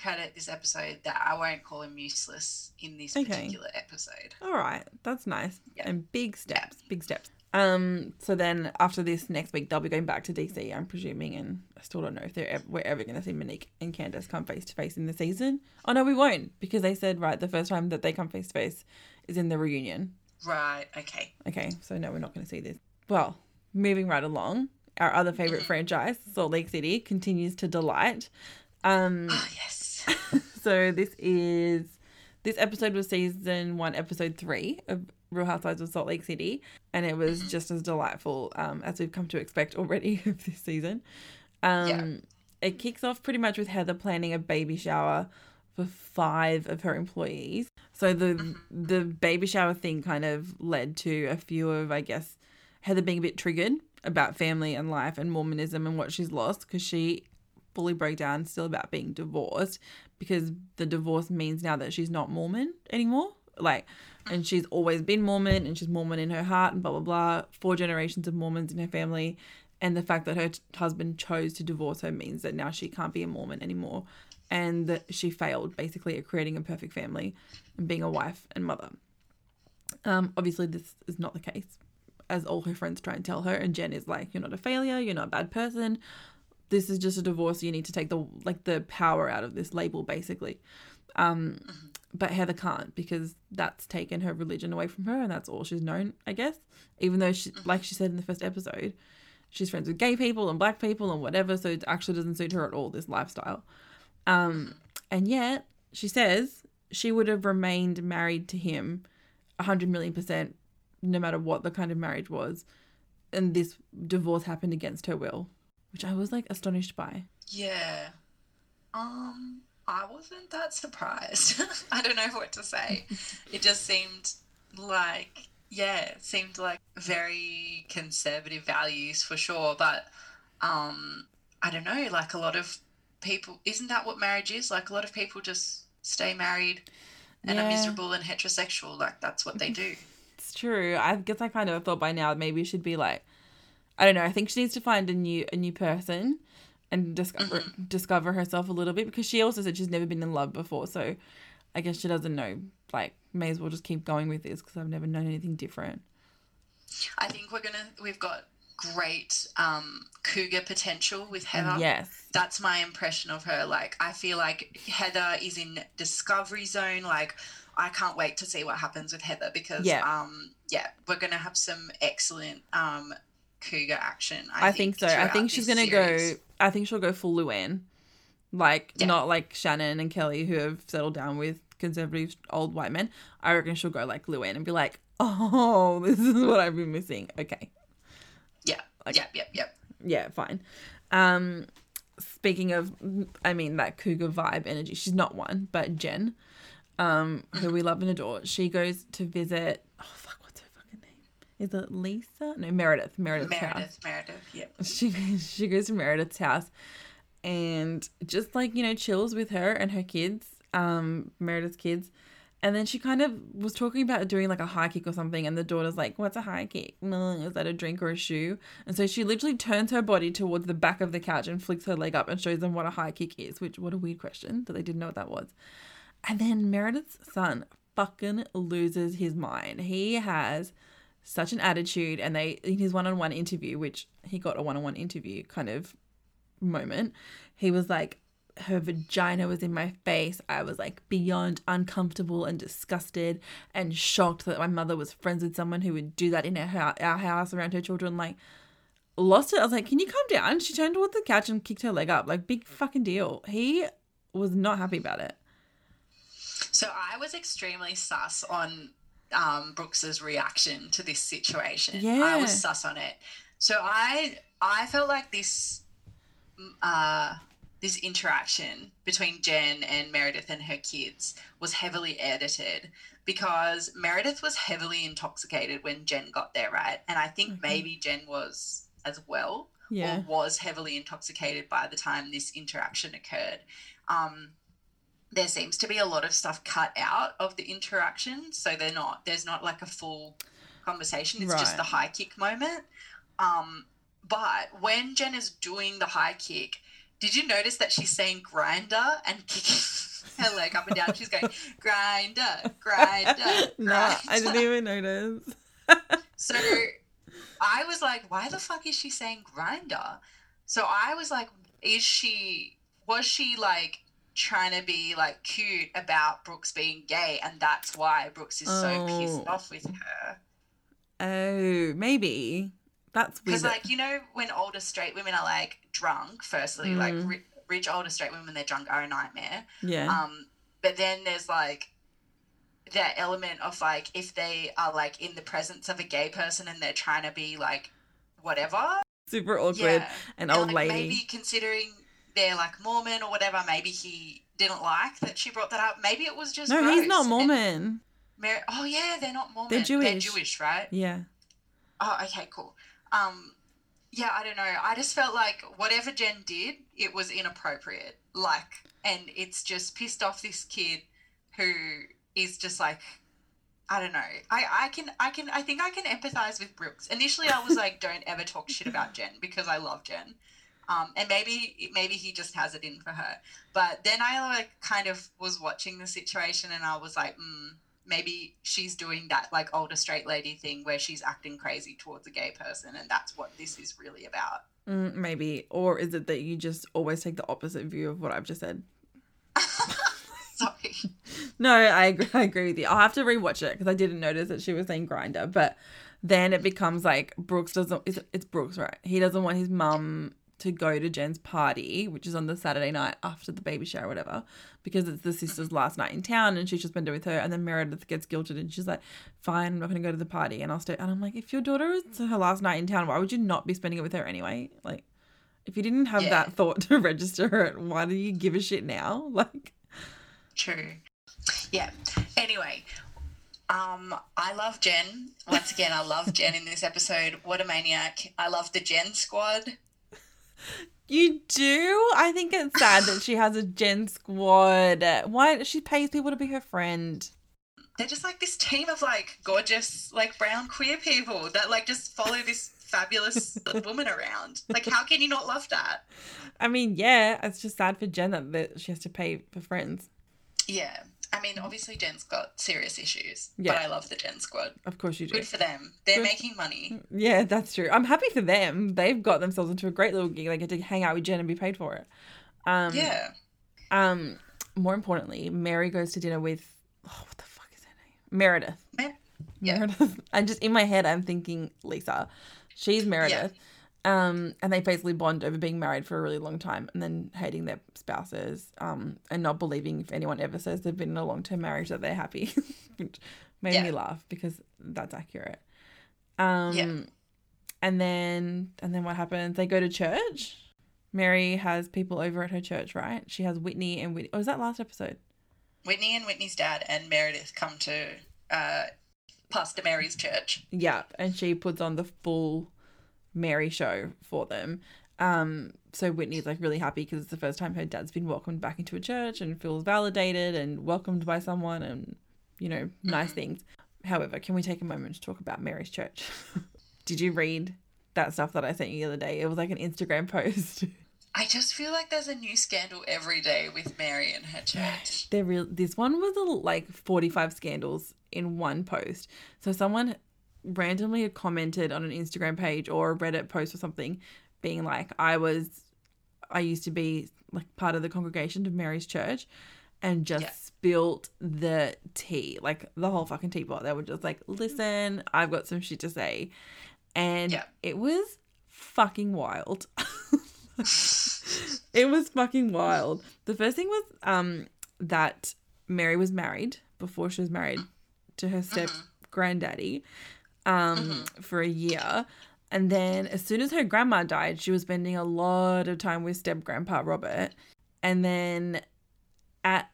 credit this episode that I won't call him useless in this Okay. particular episode. All right, that's nice. Yeah. And big steps, big steps. Um, so then after this next week, they'll be going back to DC, I'm presuming, and I still don't know if they're ever, we're ever going to see Monique and Candiace come face to face in the season. Oh no, we won't because they said right the first time that they come face to face is in the reunion. Right. Okay. Okay, so no, we're not going to see this. Well, moving right along, our other favorite franchise, Salt Lake City, continues to delight. Um, Oh yes. <laughs> so this is this episode was season one, episode three of Real Housewives of Salt Lake City, and it was just as delightful um, as we've come to expect already <laughs> of this season. Um, Yeah. It kicks off pretty much with Heather planning a baby shower for five of her employees. So the the baby shower thing kind of led to a few of, I guess, Heather being a bit triggered about family and life and Mormonism and what she's lost because she fully broke down still about being divorced because the divorce means now that she's not Mormon anymore. Like, and she's always been Mormon and she's Mormon in her heart and blah, blah, blah. Four generations of Mormons in her family. and the fact that her t- husband chose to divorce her means that now she can't be a Mormon anymore, and that she failed basically at creating a perfect family and being a wife and mother. Um, obviously, this is not the case, as all her friends try and tell her. And Jen is like, "You're not a failure. You're not a bad person. This is just a divorce. You need to take the like the power out of this label, basically." Um, but Heather can't because that's taken her religion away from her, and that's all she's known, I guess. Even though she, like she said in the first episode, she's friends with gay people and black people and whatever, so it actually doesn't suit her at all. This lifestyle. Um, and yet she says she would have remained married to him a hundred million percent, no matter what the kind of marriage was, and this divorce happened against her will, which I was like astonished by. Yeah. Um, I wasn't that surprised. <laughs> I don't know what to say. It just seemed like, yeah, it seemed like very conservative values for sure. But um, I don't know, like a lot of people, isn't that what marriage is? Like a lot of people just stay married and are miserable and heterosexual. Like that's what they do. <laughs> It's true. I guess I kind of thought by now maybe it should be like, I don't know. I think she needs to find a new a new person and discover discover herself a little bit because she also said she's never been in love before. So I guess she doesn't know. Like, may as well just keep going with this because I've never known anything different. I think we're gonna, we've got great um, cougar potential with Heather. Yes. that's my impression of her. Like, I feel like Heather is in discovery zone. Like, I can't wait to see what happens with Heather because, Yeah. um, yeah, we're gonna have some excellent um cougar action. I, think, so. I think she's gonna series. go. I think she'll go full Luann, like Yeah. not like Shannon and Kelly who have settled down with conservative old white men. I reckon she'll go like Luann and be like, <laughs> "Oh, this is what I've been missing." Okay, Yeah, like- yep, yep, yep. yeah, fine. Um, speaking of, I mean that cougar vibe energy. She's not one, but Jen, um, who we love and adore. She goes to visit. Oh fuck, what's her fucking name? Is it Lisa? No, Meredith. Meredith's house Meredith, Meredith, yep. <laughs> she she goes to Meredith's house and just like you know chills with her and her kids um Meredith's kids and then she kind of was talking about doing like a high kick or something and the daughter's like what's a high kick <laughs> is that a drink or a shoe and so she literally turns her body towards the back of the couch and flicks her leg up and shows them what a high kick is which what a weird question that they didn't know what that was and then Meredith's son fucking loses his mind he has such an attitude and they in his one-on-one interview which he got a one-on-one interview kind of moment he was like her vagina was in my face. I was like beyond uncomfortable and disgusted and shocked that my mother was friends with someone who would do that in our, our house around her children like lost it. I was like can you calm down? She turned towards the couch and kicked her leg up. Like big fucking deal. He was not happy about it. So I was extremely sus on um, Brooks's reaction to this situation. Yeah. I was sus on it. So I I felt like this uh, this interaction between Jen and Meredith and her kids was heavily edited because Meredith was heavily intoxicated when Jen got there, right? And I think Mhm. maybe Jen was as well yeah or was heavily intoxicated by the time this interaction occurred. Um, there seems to be a lot of stuff cut out of the interaction, so they're not. There's not like a full conversation. It's just the high kick moment. Um, but when Jen is doing the high kick, did you notice that she's saying Grindr and kicking <laughs> her leg up and down? She's going Grindr, Grindr. <laughs> no i didn't even notice <laughs> So I was like, why the fuck is she saying Grindr? So I was like, is she, was she like trying to be like cute about Brooks being gay and that's why Brooks is so pissed Oh. off with her? oh maybe that's Because, like, you know, when older straight women are like drunk, firstly, like Mm. ri- rich older straight women, they're drunk, are a nightmare. yeah Um, but then there's like that element of like if they are like in the presence of a gay person and they're trying to be like whatever, super awkward yeah, an and, old like, lady Maybe considering they're like Mormon or whatever, maybe he didn't like that she brought that up. Maybe it was just no he's not mormon Mary- oh yeah, they're not Mormon. They're They're Jewish. Jewish, right? yeah Oh, okay, cool. Um, yeah, I don't know. I just felt like whatever Jen did, it was inappropriate. Like, and it's just pissed off this kid who is just like I don't know. I, I can I can I think I can empathize with Brooks. Initially, I was like, don't ever talk shit about Jen because I love Jen, um, and maybe maybe he just has it in for her. But then I like kind of was watching the situation, and I was like, mm, maybe she's doing that like older straight lady thing where she's acting crazy towards a gay person, and that's what this is really about. Mm, maybe. Or is it that you just always take the opposite view of what I've just said? <laughs> Sorry. <laughs> No, I agree, I agree with you. I'll have to rewatch it because I didn't notice that she was saying Grindr. But then it becomes like Brooks doesn't. It's, it's Brooks, right? He doesn't want his mum to go to Jen's party, which is on the Saturday night after the baby shower or whatever, because it's the sister's last night in town and she's just been with her. And then Meredith gets guilted and she's like, fine, I'm not going to go to the party and I'll stay. And I'm like, if your daughter is her last night in town, why would you not be spending it with her anyway? Like, if you didn't have Yeah. that thought <laughs> to register it, why do you give a shit now? <laughs> Like, True. Yeah. Anyway, um, I love Jen. Once again, I love Jen in this episode. What a maniac! I love the Jen squad. You do? I think it's sad that she has a Jen Squad. Why she pays people to be her friend? They're just like this team of like gorgeous, like brown queer people that like just follow this fabulous <laughs> woman around. Like, how can you not love that? I mean, yeah, it's just sad for Jen that, that she has to pay for friends. Yeah. I mean, obviously, Jen's got serious issues, Yeah. but I love the Jen squad. Of course you do. Good for them. They're Good. making money. Yeah, that's true. I'm happy for them. They've got themselves into a great little gig. They get to hang out with Jen and be paid for it. Um, Yeah. Um. More importantly, Mary goes to dinner with. Oh, what the fuck is her name? Meredith. Ma- Yeah. Meredith. <laughs> And just in my head, I'm thinking Lisa. She's Meredith. Um, and they basically bond over being married for a really long time and then hating their spouses, um, and not believing if anyone ever says they've been in a long term marriage that they're happy. <laughs> Which made me laugh because that's accurate. Um Yeah. and then and then what happens? They go to church. Mary has people over at her church, right? She has Whitney and Whitney. Oh, was that last episode? Whitney and Whitney's dad and Meredith come to uh, Pastor Mary's church. Yeah, and she puts on the full Mary show for them. Um, so Whitney's like really happy because it's the first time her dad's been welcomed back into a church and feels validated and welcomed by someone and you know nice things. However, can we take a moment to talk about Mary's church? <laughs> Did you read that stuff that I sent you the other day? It was like an Instagram <laughs> post. I just feel like there's a new scandal every day with Mary and her church. There real this one was a, like 45 scandals in one post. So someone randomly had commented on an Instagram page or a Reddit post or something being like I was I used to be like part of the congregation of Mary's church and just Yeah. spilt the tea, like the whole fucking teapot. They were just like, "Listen, I've got some shit to say." And Yeah. it was fucking wild. <laughs> it was fucking wild. The first thing was um that Mary was married before she was married to her step granddaddy um for a year. And then as soon as her grandma died, she was spending a lot of time with step grandpa Robert. And then at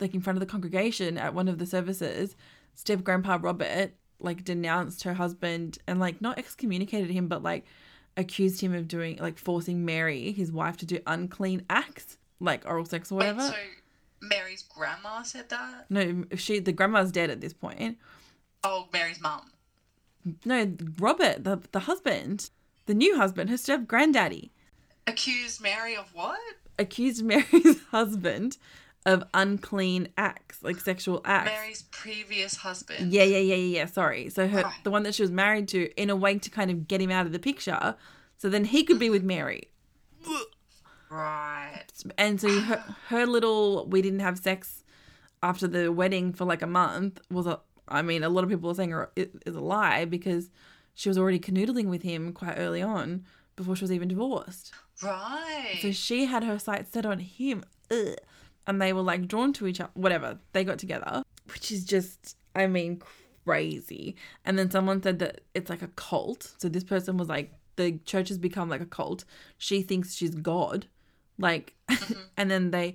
like in front of the congregation at one of the services, step grandpa Robert like denounced her husband and like not excommunicated him, but like accused him of doing like forcing Mary, his wife, to do unclean acts, like oral sex or Wait, whatever. so Mary's grandma said that? No, she the grandma's dead at this point. Oh, Mary's mum. No, Robert, the the husband, the new husband, her step granddaddy, Accused Mary of what? accused <laughs> Mary's husband of unclean acts, like sexual acts. Mary's previous husband. Yeah, yeah, yeah, yeah, yeah. Sorry. So her Right. the one that she was married to, in a way to kind of get him out of the picture, so then he could be with Mary. Right. And so her her little we didn't have sex after the wedding for like a month was a. I mean, a lot of people are saying it is a lie because she was already canoodling with him quite early on before she was even divorced. Right. So she had her sights set on him. Ugh. And they were like drawn to each other. Whatever. They got together, which is just, I mean, crazy. And then someone said that it's like a cult. So this person was like, the church has become like a cult. She thinks she's God. Like, <laughs> mm-hmm. and then they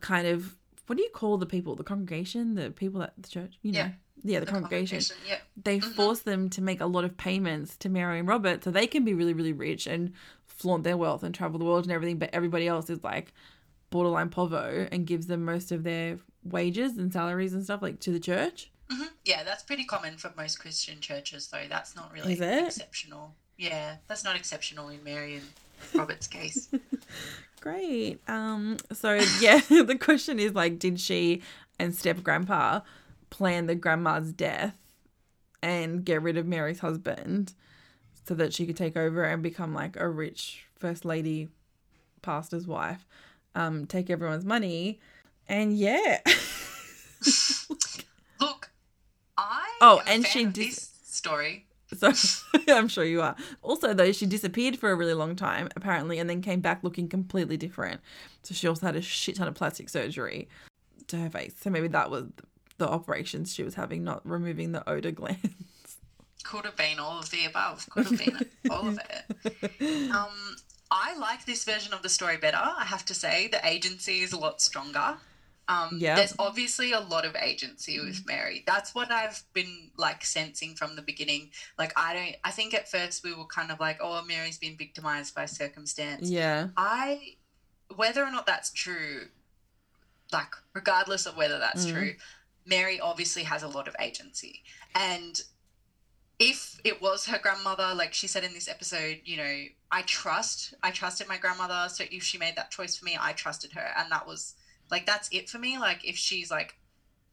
kind of, what do you call the people? The congregation? The people at the church? You know? Yeah. Yeah, the, congregation Yeah. they force them to make a lot of payments to Mary and Robert so they can be really, really rich and flaunt their wealth and travel the world and everything. But everybody else is like borderline povo and gives them most of their wages and salaries and stuff like to the church. hmm Yeah, that's pretty common for most Christian churches, though. That's not really Is it? exceptional. Yeah, that's not exceptional in Mary and Robert's case. <laughs> Great. Um. So yeah, <laughs> the question is like, did she and step grandpa plan the grandma's death and get rid of Mary's husband so that she could take over and become like a rich first lady pastor's wife, um, take everyone's money, and yeah. <laughs> Look, I Oh, and she dis- this story. So <laughs> I'm sure you are. Also, though, she disappeared for a really long time, apparently, and then came back looking completely different. So she also had a shit ton of plastic surgery to her face. So maybe that was the operations she was having, not removing the odor glands. <laughs> Could have been all of the above. Could have been all of it. <laughs> Um, I like this version of the story better. I have to say, the agency is a lot stronger. Um, Yeah. There's obviously a lot of agency with Mary. That's what I've been like sensing from the beginning. Like I don't. I think at first we were kind of like, oh, Mary's been victimized by circumstance. Yeah. I, whether or not that's true, like regardless of whether that's Mm. true, Mary obviously has a lot of agency. And if it was her grandmother, like she said in this episode, you know, I trust, I trusted my grandmother. So if she made that choice for me, I trusted her. And that was like, that's it for me. Like if she's like,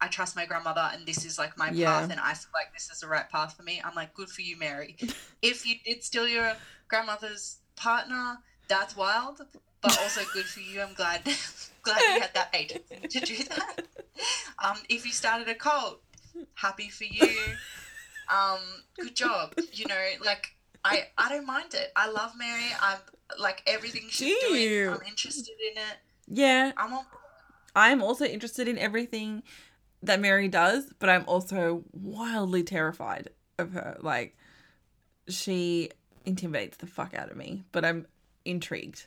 I trust my grandmother and this is like my Yeah. path and I feel like this is the right path for me, I'm like, good for you, Mary. <laughs> if you did steal your grandmother's partner, that's wild, but also good for you. I'm glad <laughs> glad you had that agency to do that. Um, if you started a cult, happy for you. Um, good job. You know, like I I don't mind it. I love Mary. I'm like everything she's Do doing. I'm interested in it. Yeah. I'm on I'm also interested in everything that Mary does, but I'm also wildly terrified of her. Like, she intimidates the fuck out of me, but I'm intrigued.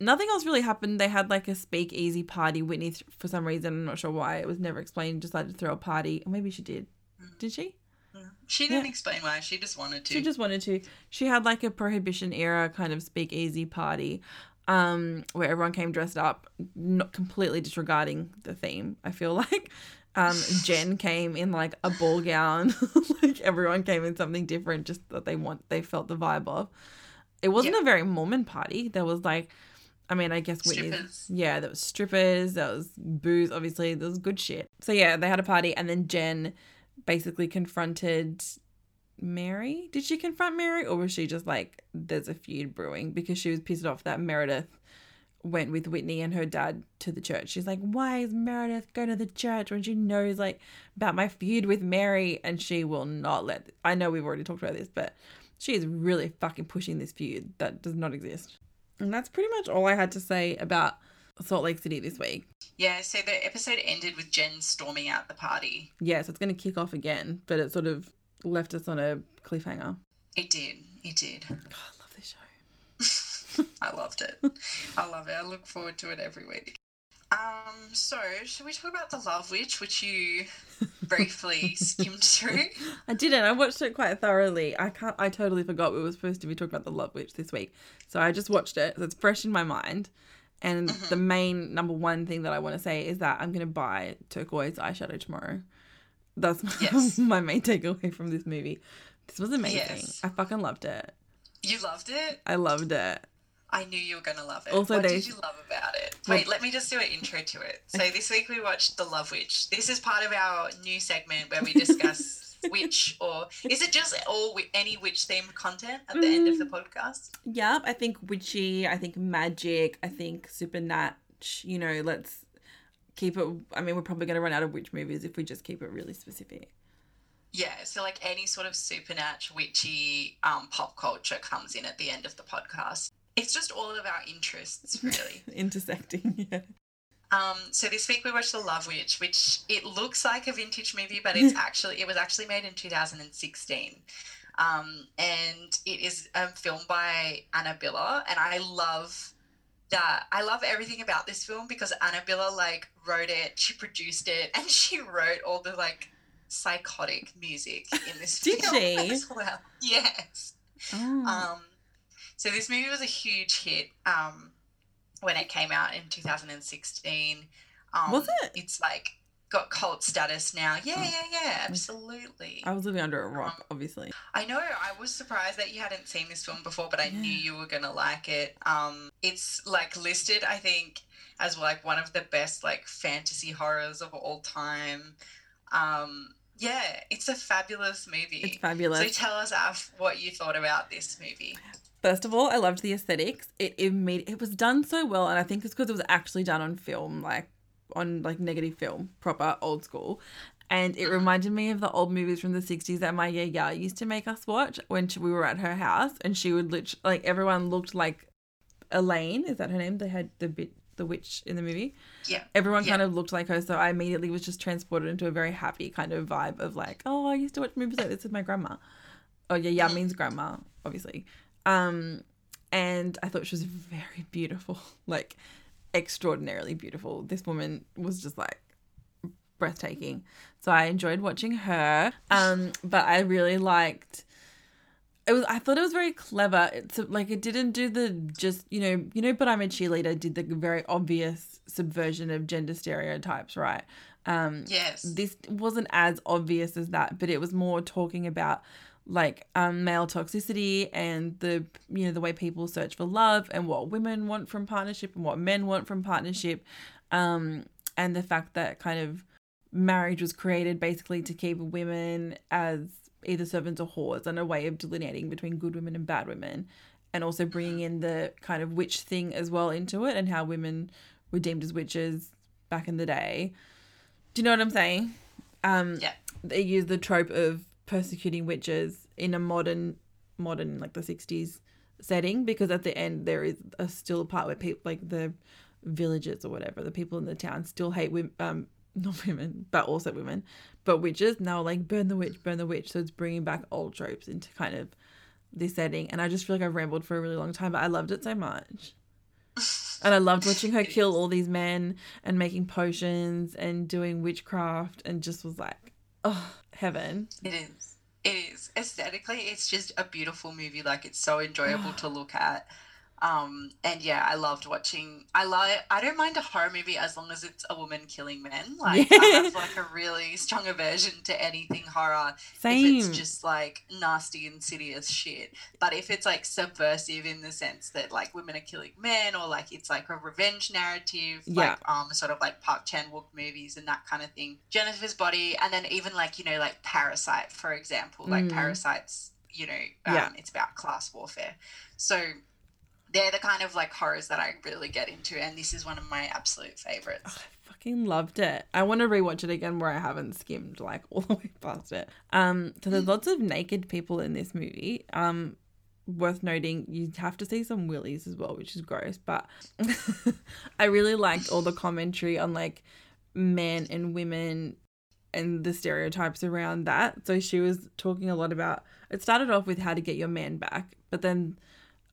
Nothing else really happened. They had like a speakeasy party. Whitney, th- for some reason, I'm not sure why, it was never explained, decided to throw a party. Or maybe she did. Mm. Did she? Mm. She didn't Yeah. explain why. She just wanted to. She just wanted to. She had like a prohibition era kind of speakeasy party um, where everyone came dressed up, not completely disregarding the theme, I feel <laughs> like. Um, Jen came in like a ball gown. <laughs> like everyone came in something different, just that they want they felt the vibe of. It wasn't a very Mormon party. There was like I mean, I guess Whitney. Yeah, there was strippers, there was booze, obviously, there was good shit. So yeah, they had a party and then Jen basically confronted Mary. Did she confront Mary or was she just like there's a feud brewing because she was pissed off that Meredith went with Whitney and her dad to the church. She's like, "Why is Meredith going to the church when she knows like about my feud with Mary?" And she will not let. I know we've already talked about this, but she is really fucking pushing this feud that does not exist. And that's pretty much all I had to say about Salt Lake City this week. Yeah, so the episode ended with Jen storming out the party. Yeah, so it's going to kick off again, but it sort of left us on a cliffhanger. It did. It did. God, I love this show. <laughs> I loved it. I love it. I look forward to it every week. Um, so should we talk about the Love Witch, which you <laughs> briefly skimmed through? I didn't. I watched it quite thoroughly. I can't. I totally forgot we were supposed to be talking about the Love Witch this week, so I just watched it. So it's fresh in my mind. And the main number one thing that I want to say is that I'm gonna buy turquoise eyeshadow tomorrow. That's my, Yes. <laughs> my main takeaway from this movie. This was amazing. Yes. I fucking loved it. You loved it. I loved it. I knew you were gonna love it. Also, what they- did you love about it? Well- Wait, let me just do an intro to it. So this week we watched The Love Witch. This is part of our new segment where we discuss <laughs> witch or is it just all any witch themed content at the end of the Mm. podcast? Yep. I think witchy. I think magic. I think supernat. You know, let's keep it. I mean, we're probably gonna run out of witch movies if we just keep it really specific. Yeah, so like any sort of supernatural, witchy um, pop culture comes in at the end of the podcast. It's just all of our interests, really. <laughs> Intersecting. <laughs> Yeah. um, so this week we watched The Love Witch, which it looks like a vintage movie, but it's <laughs> actually it was actually made in 2016, um, and it is a film by Anna Biller, and I love that. I love everything about this film because Anna Biller like wrote it, she produced it, and she wrote all the like psychotic music in this Did film she? <laughs> as well. Yes. Oh. Um, so this movie was a huge hit um, when it came out in 2016. Um, Was it? It's like got cult status now. Yeah, yeah, yeah, absolutely. I was living under a rock, obviously. I know. I was surprised that you hadn't seen this film before, but I knew you were gonna like it. Um, it's like listed, I think, as like one of the best like fantasy horrors of all time. Um, yeah, it's a fabulous movie. It's fabulous. So tell us, Af, what you thought about this movie. First of all, I loved the aesthetics. It imme- it was done so well, and I think it's because it was actually done on film, like on like negative film, proper old school. And it reminded me of the old movies from the '60s that my yaya used to make us watch when she, we were at her house, and she would literally like everyone looked like Elaine. Is that her name? They had the bit the witch in the movie. Yeah. Everyone Yeah. kind of looked like her, so I immediately was just transported into a very happy kind of vibe of like, oh, I used to watch movies like this with my grandma. Oh yeah, yeah means grandma, obviously. Um, and I thought she was very beautiful, <laughs> like extraordinarily beautiful. This woman was just like breathtaking. So I enjoyed watching her. Um, but I really liked it was I thought it was very clever. It's like it didn't do the just you know you know but I'm a cheerleader did the very obvious subversion of gender stereotypes, right? Um Yes. this wasn't as obvious as that, but it was more talking about like um, male toxicity and the you know the way people search for love and what women want from partnership and what men want from partnership, um, and the fact that kind of marriage was created basically to keep women as either servants or whores and a way of delineating between good women and bad women, and also bringing in the kind of witch thing as well into it and how women were deemed as witches back in the day. Do you know what I'm saying? Um, Yeah. They use the trope of persecuting witches in a modern, modern like the 60s setting because at the end there is a still a part where people like the villagers or whatever the people in the town still hate women um <laughs> not women but also women but witches now like burn the witch burn the witch. So it's bringing back old tropes into kind of this setting and i just feel like i've rambled for a really long time but i loved it so much. And i loved watching her kill all these men and making potions and doing witchcraft and just was like oh heaven It is. It is. Aesthetically, it's just a beautiful movie. Like it's so enjoyable to look at. Um, and yeah, I loved watching. I like. I don't mind a horror movie as long as it's a woman killing men. <laughs> Like I have like a really strong aversion to anything horror same if it's just like nasty, insidious shit. But if it's like subversive in the sense that like women are killing men, or like it's like a revenge narrative, like um sort of like Park Chan Wook movies and that kind of thing. Jennifer's Body, and then even like you know like Parasite, for example, like Mm. Parasite's you know um, Yeah. it's about class warfare. So they're the kind of like horrors that I really get into, and this is one of my absolute favorites. I fucking loved it. I want to rewatch it again where I haven't skimmed like <laughs> all the way past it. Um, so there's <laughs> lots of naked people in this movie. Um, worth noting, you have to see some willies as well, which is gross. But <laughs> I really liked all the commentary on like men and women and the stereotypes around that. So she was talking a lot about. It started off with how to get your man back, but then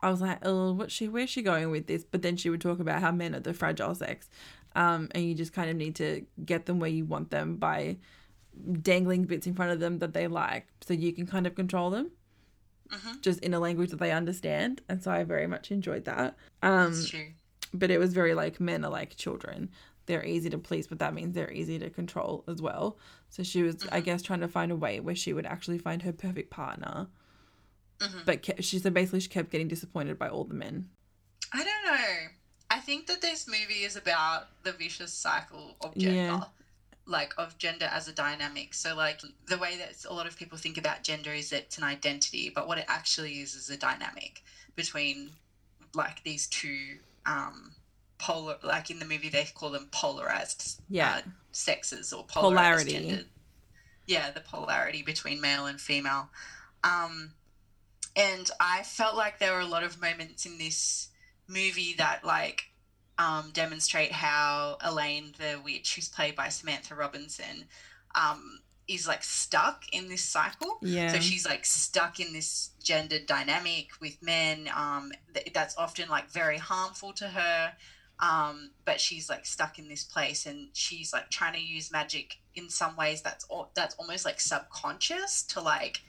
I was like, oh, what's she? Where's she going with this? But then she would talk about how men are the fragile sex, um, and you just kind of need to get them where you want them by dangling bits in front of them that they like, so you can kind of control them, Mhm. just in a language that they understand. And so I very much enjoyed that. Um, but it was very like men are like children. They're easy to please, but that means they're easy to control as well. So she was, I guess, trying to find a way where she would actually find her perfect partner. Mhm. But ke- she said basically she kept getting disappointed by all the men. I don't know. I think that this movie is about the vicious cycle of gender, Yeah. like of gender as a dynamic. So, like the way that a lot of people think about gender is that it's an identity, but what it actually is is a dynamic between like these two um polar. Like in the movie, they call them polarized Yeah. uh, sexes or polarized Polarity. gender. Yeah, the polarity between male and female. Um, and I felt like there were a lot of moments in this movie that like um, demonstrate how Elaine the witch, who's played by Samantha Robinson, um, is like stuck in this cycle. Yeah. So she's like stuck in this gender dynamic with men. Um, th- that's often like very harmful to her. Um, but she's like stuck in this place, and she's like trying to use magic in some ways that's al- that's almost like subconscious to like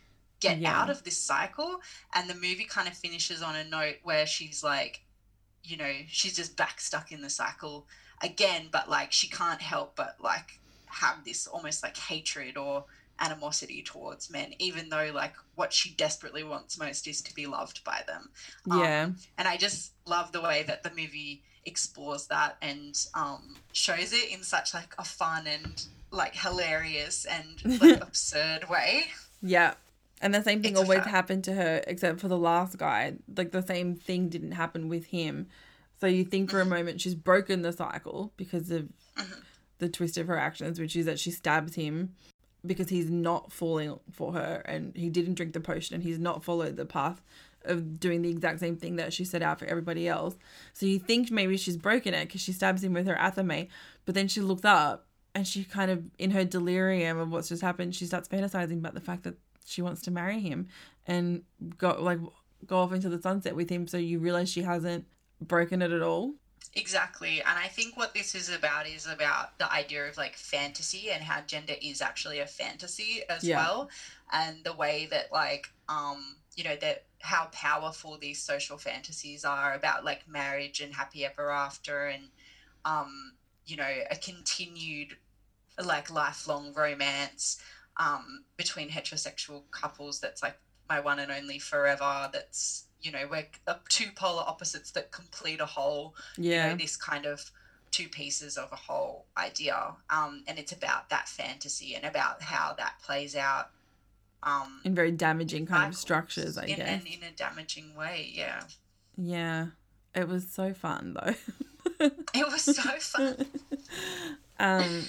get Yeah. out of this cycle. And the movie kind of finishes on a note where she's like, you know, she's just back stuck in the cycle again, but like she can't help but like have this almost like hatred or animosity towards men, even though like what she desperately wants most is to be loved by them. Um, Yeah. and I just love the way that the movie explores that and um, shows it in such like a fun and like hilarious and like <laughs> absurd way. Yeah. And the same thing always happened to her, except for the last guy. Like the same thing didn't happen with him. So you think for a moment she's broken the cycle because of the twist of her actions, which is that she stabs him because he's not falling for her and he didn't drink the potion and he's not followed the path of doing the exact same thing that she set out for everybody else. So you think maybe she's broken it because she stabs him with her athame, but then she looks up and she kind of, in her delirium of what's just happened, she starts fantasizing about the fact that she wants to marry him and go like go off into the sunset with him. So you realize she hasn't broken it at all. Exactly. And I think what this is about is about the idea of like fantasy and how gender is actually a fantasy as Yeah. well. And the way that like um, you know, that how powerful these social fantasies are about like marriage and happy ever after and um, you know, a continued like lifelong romance um between heterosexual couples that's like my one and only forever that's you know we're uh, two polar opposites that complete a whole you Yeah. know, this kind of two pieces of a whole idea. Um, and it's about that fantasy and about how that plays out um, In very damaging kind of structures, I in, guess. And in a damaging way, yeah. Yeah. It was so fun though. It was so fun. <laughs> um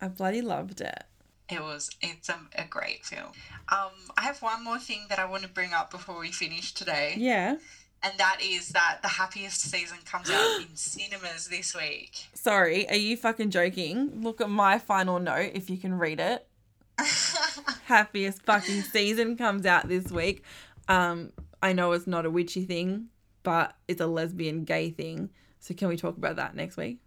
I bloody loved it. It was. It's a, a great film. Um, I have one more thing that I want to bring up before we finish today, Yeah. and that is that the happiest season comes out in <gasps> cinemas this week. Sorry, are you fucking joking? Look at my final note if you can read it. <laughs> Happiest fucking season comes out this week. Um, I know it's not a witchy thing, but it's a lesbian gay thing. So can we talk about that next week?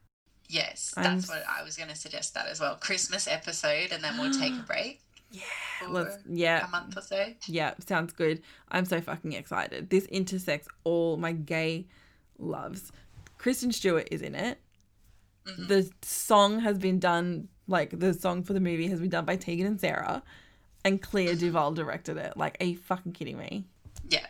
Yes, I'm that's what I was going to suggest that as well. Christmas episode, and then we'll take a <gasps> break. Yeah. Let's yeah. a month or so. Yeah, sounds good. I'm so fucking excited. This intersects all my gay loves. Kristen Stewart is in it. Mm-hmm. The song has been done, like the song for the movie has been done by Tegan and Sara, and Clea DuVall directed it. Like, are you fucking kidding me? Yeah,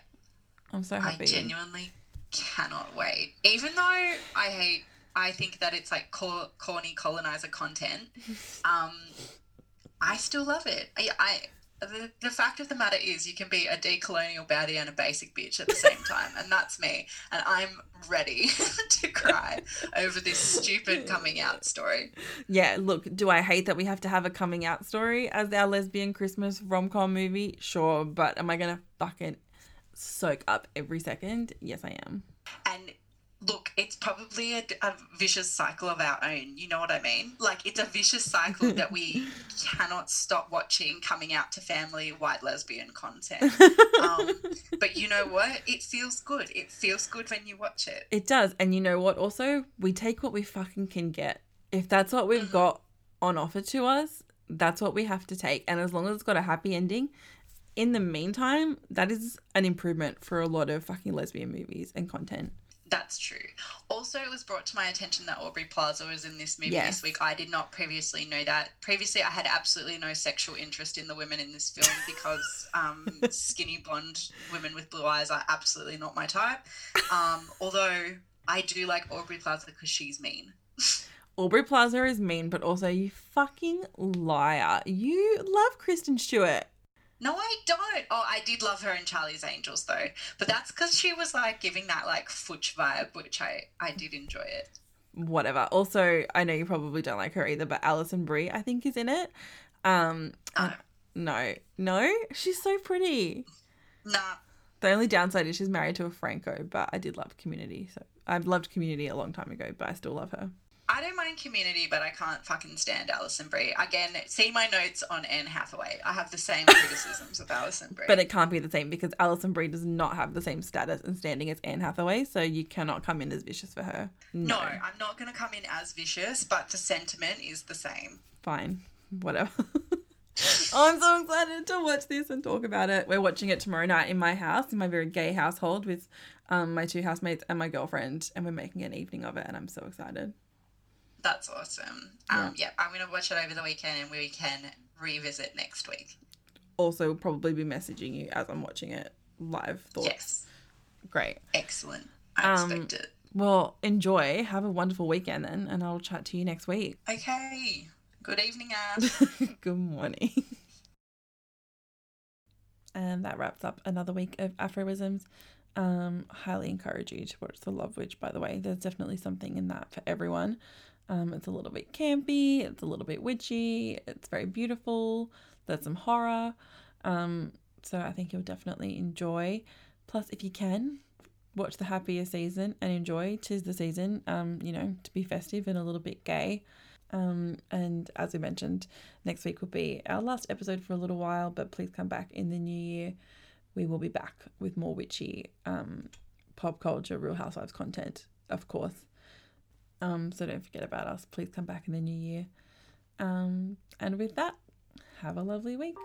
I'm so happy. I genuinely cannot wait. Even though I hate, I think that it's like cor- corny colonizer content. <laughs> Um, I still love it. I, I the, the fact of the matter is, you can be a decolonial baddie and a basic bitch at the same time, and that's me. And I'm ready <laughs> to cry over this stupid coming out story. Yeah, look, do I hate that we have to have a coming out story as our lesbian Christmas rom com movie? Sure, but am I gonna fucking soak up every second? Yes, I am. And look, it's probably a, a vicious cycle of our own. You know what I mean? Like, it's a vicious cycle <laughs> that we cannot stop watching coming out to family white lesbian content. Um, <laughs> but you know what? It feels good. It feels good when you watch it. It does. And you know what? Also, we take what we fucking can get. If that's what we've got on offer to us, that's what we have to take. And as long as it's got a happy ending, in the meantime, that is an improvement for a lot of fucking lesbian movies and content. That's true. Also, it was brought to my attention that Aubrey Plaza was in this movie Yes. this week. I did not previously know that. Previously, I had absolutely no sexual interest in the women in this film <laughs> because um, skinny blonde women with blue eyes are absolutely not my type. Um, although I do like Aubrey Plaza because she's mean. <laughs> Aubrey Plaza is mean, but also you fucking liar. You love Kristen Stewart. No, I don't. Oh, I did love her in Charlie's Angels though, but that's because she was like giving that like futch vibe, which I I did enjoy it. Whatever. Also, I know you probably don't like her either, but Alison Brie, I think, is in it. Um, No. no, no, she's so pretty. Nah, The only downside is she's married to a Franco, but I did love Community. So I've loved Community a long time ago, but I still love her. I don't mind Community, but I can't fucking stand Alison Brie. Again, see my notes on Anne Hathaway. I have the same <laughs> criticisms of Alison Brie. But it can't be the same because Alison Brie does not have the same status and standing as Anne Hathaway, so you cannot come in as vicious for her. no, I'm not going to come in as vicious, but the sentiment is the same. fine, whatever. <laughs> I'm so excited to watch this and talk about it. We're watching it tomorrow night in my house, in my very gay household, with um, my two housemates and my girlfriend, and we're making an evening of it, and I'm so excited. That's awesome. Um, yeah. I'm going to watch it over the weekend and we can revisit next week. Also, probably be messaging you as I'm watching it live. Thoughts. Yes. Great. Excellent. I Um, expect it. Well, enjoy. Have a wonderful weekend then, and I'll chat to you next week. Okay. Good evening, Ash. <laughs> Good morning. and that wraps up another week of Aphorisms. Um, highly encourage you to watch The Love Witch, by the way. There's definitely something in that for everyone. Um, it's a little bit campy, it's a little bit witchy, it's very beautiful, there's some horror. Um, so I think you'll definitely enjoy. Plus, if you can, watch the Happiest Season and enjoy. Tis the season, um, you know, to be festive and a little bit gay. Um, and as we mentioned, next week will be our last episode for a little while, but please come back in the new year. We will be back with more witchy um, pop culture, Real Housewives content, of course. Um, so don't forget about us. Please come back in the new year. Um, and with that, have a lovely week.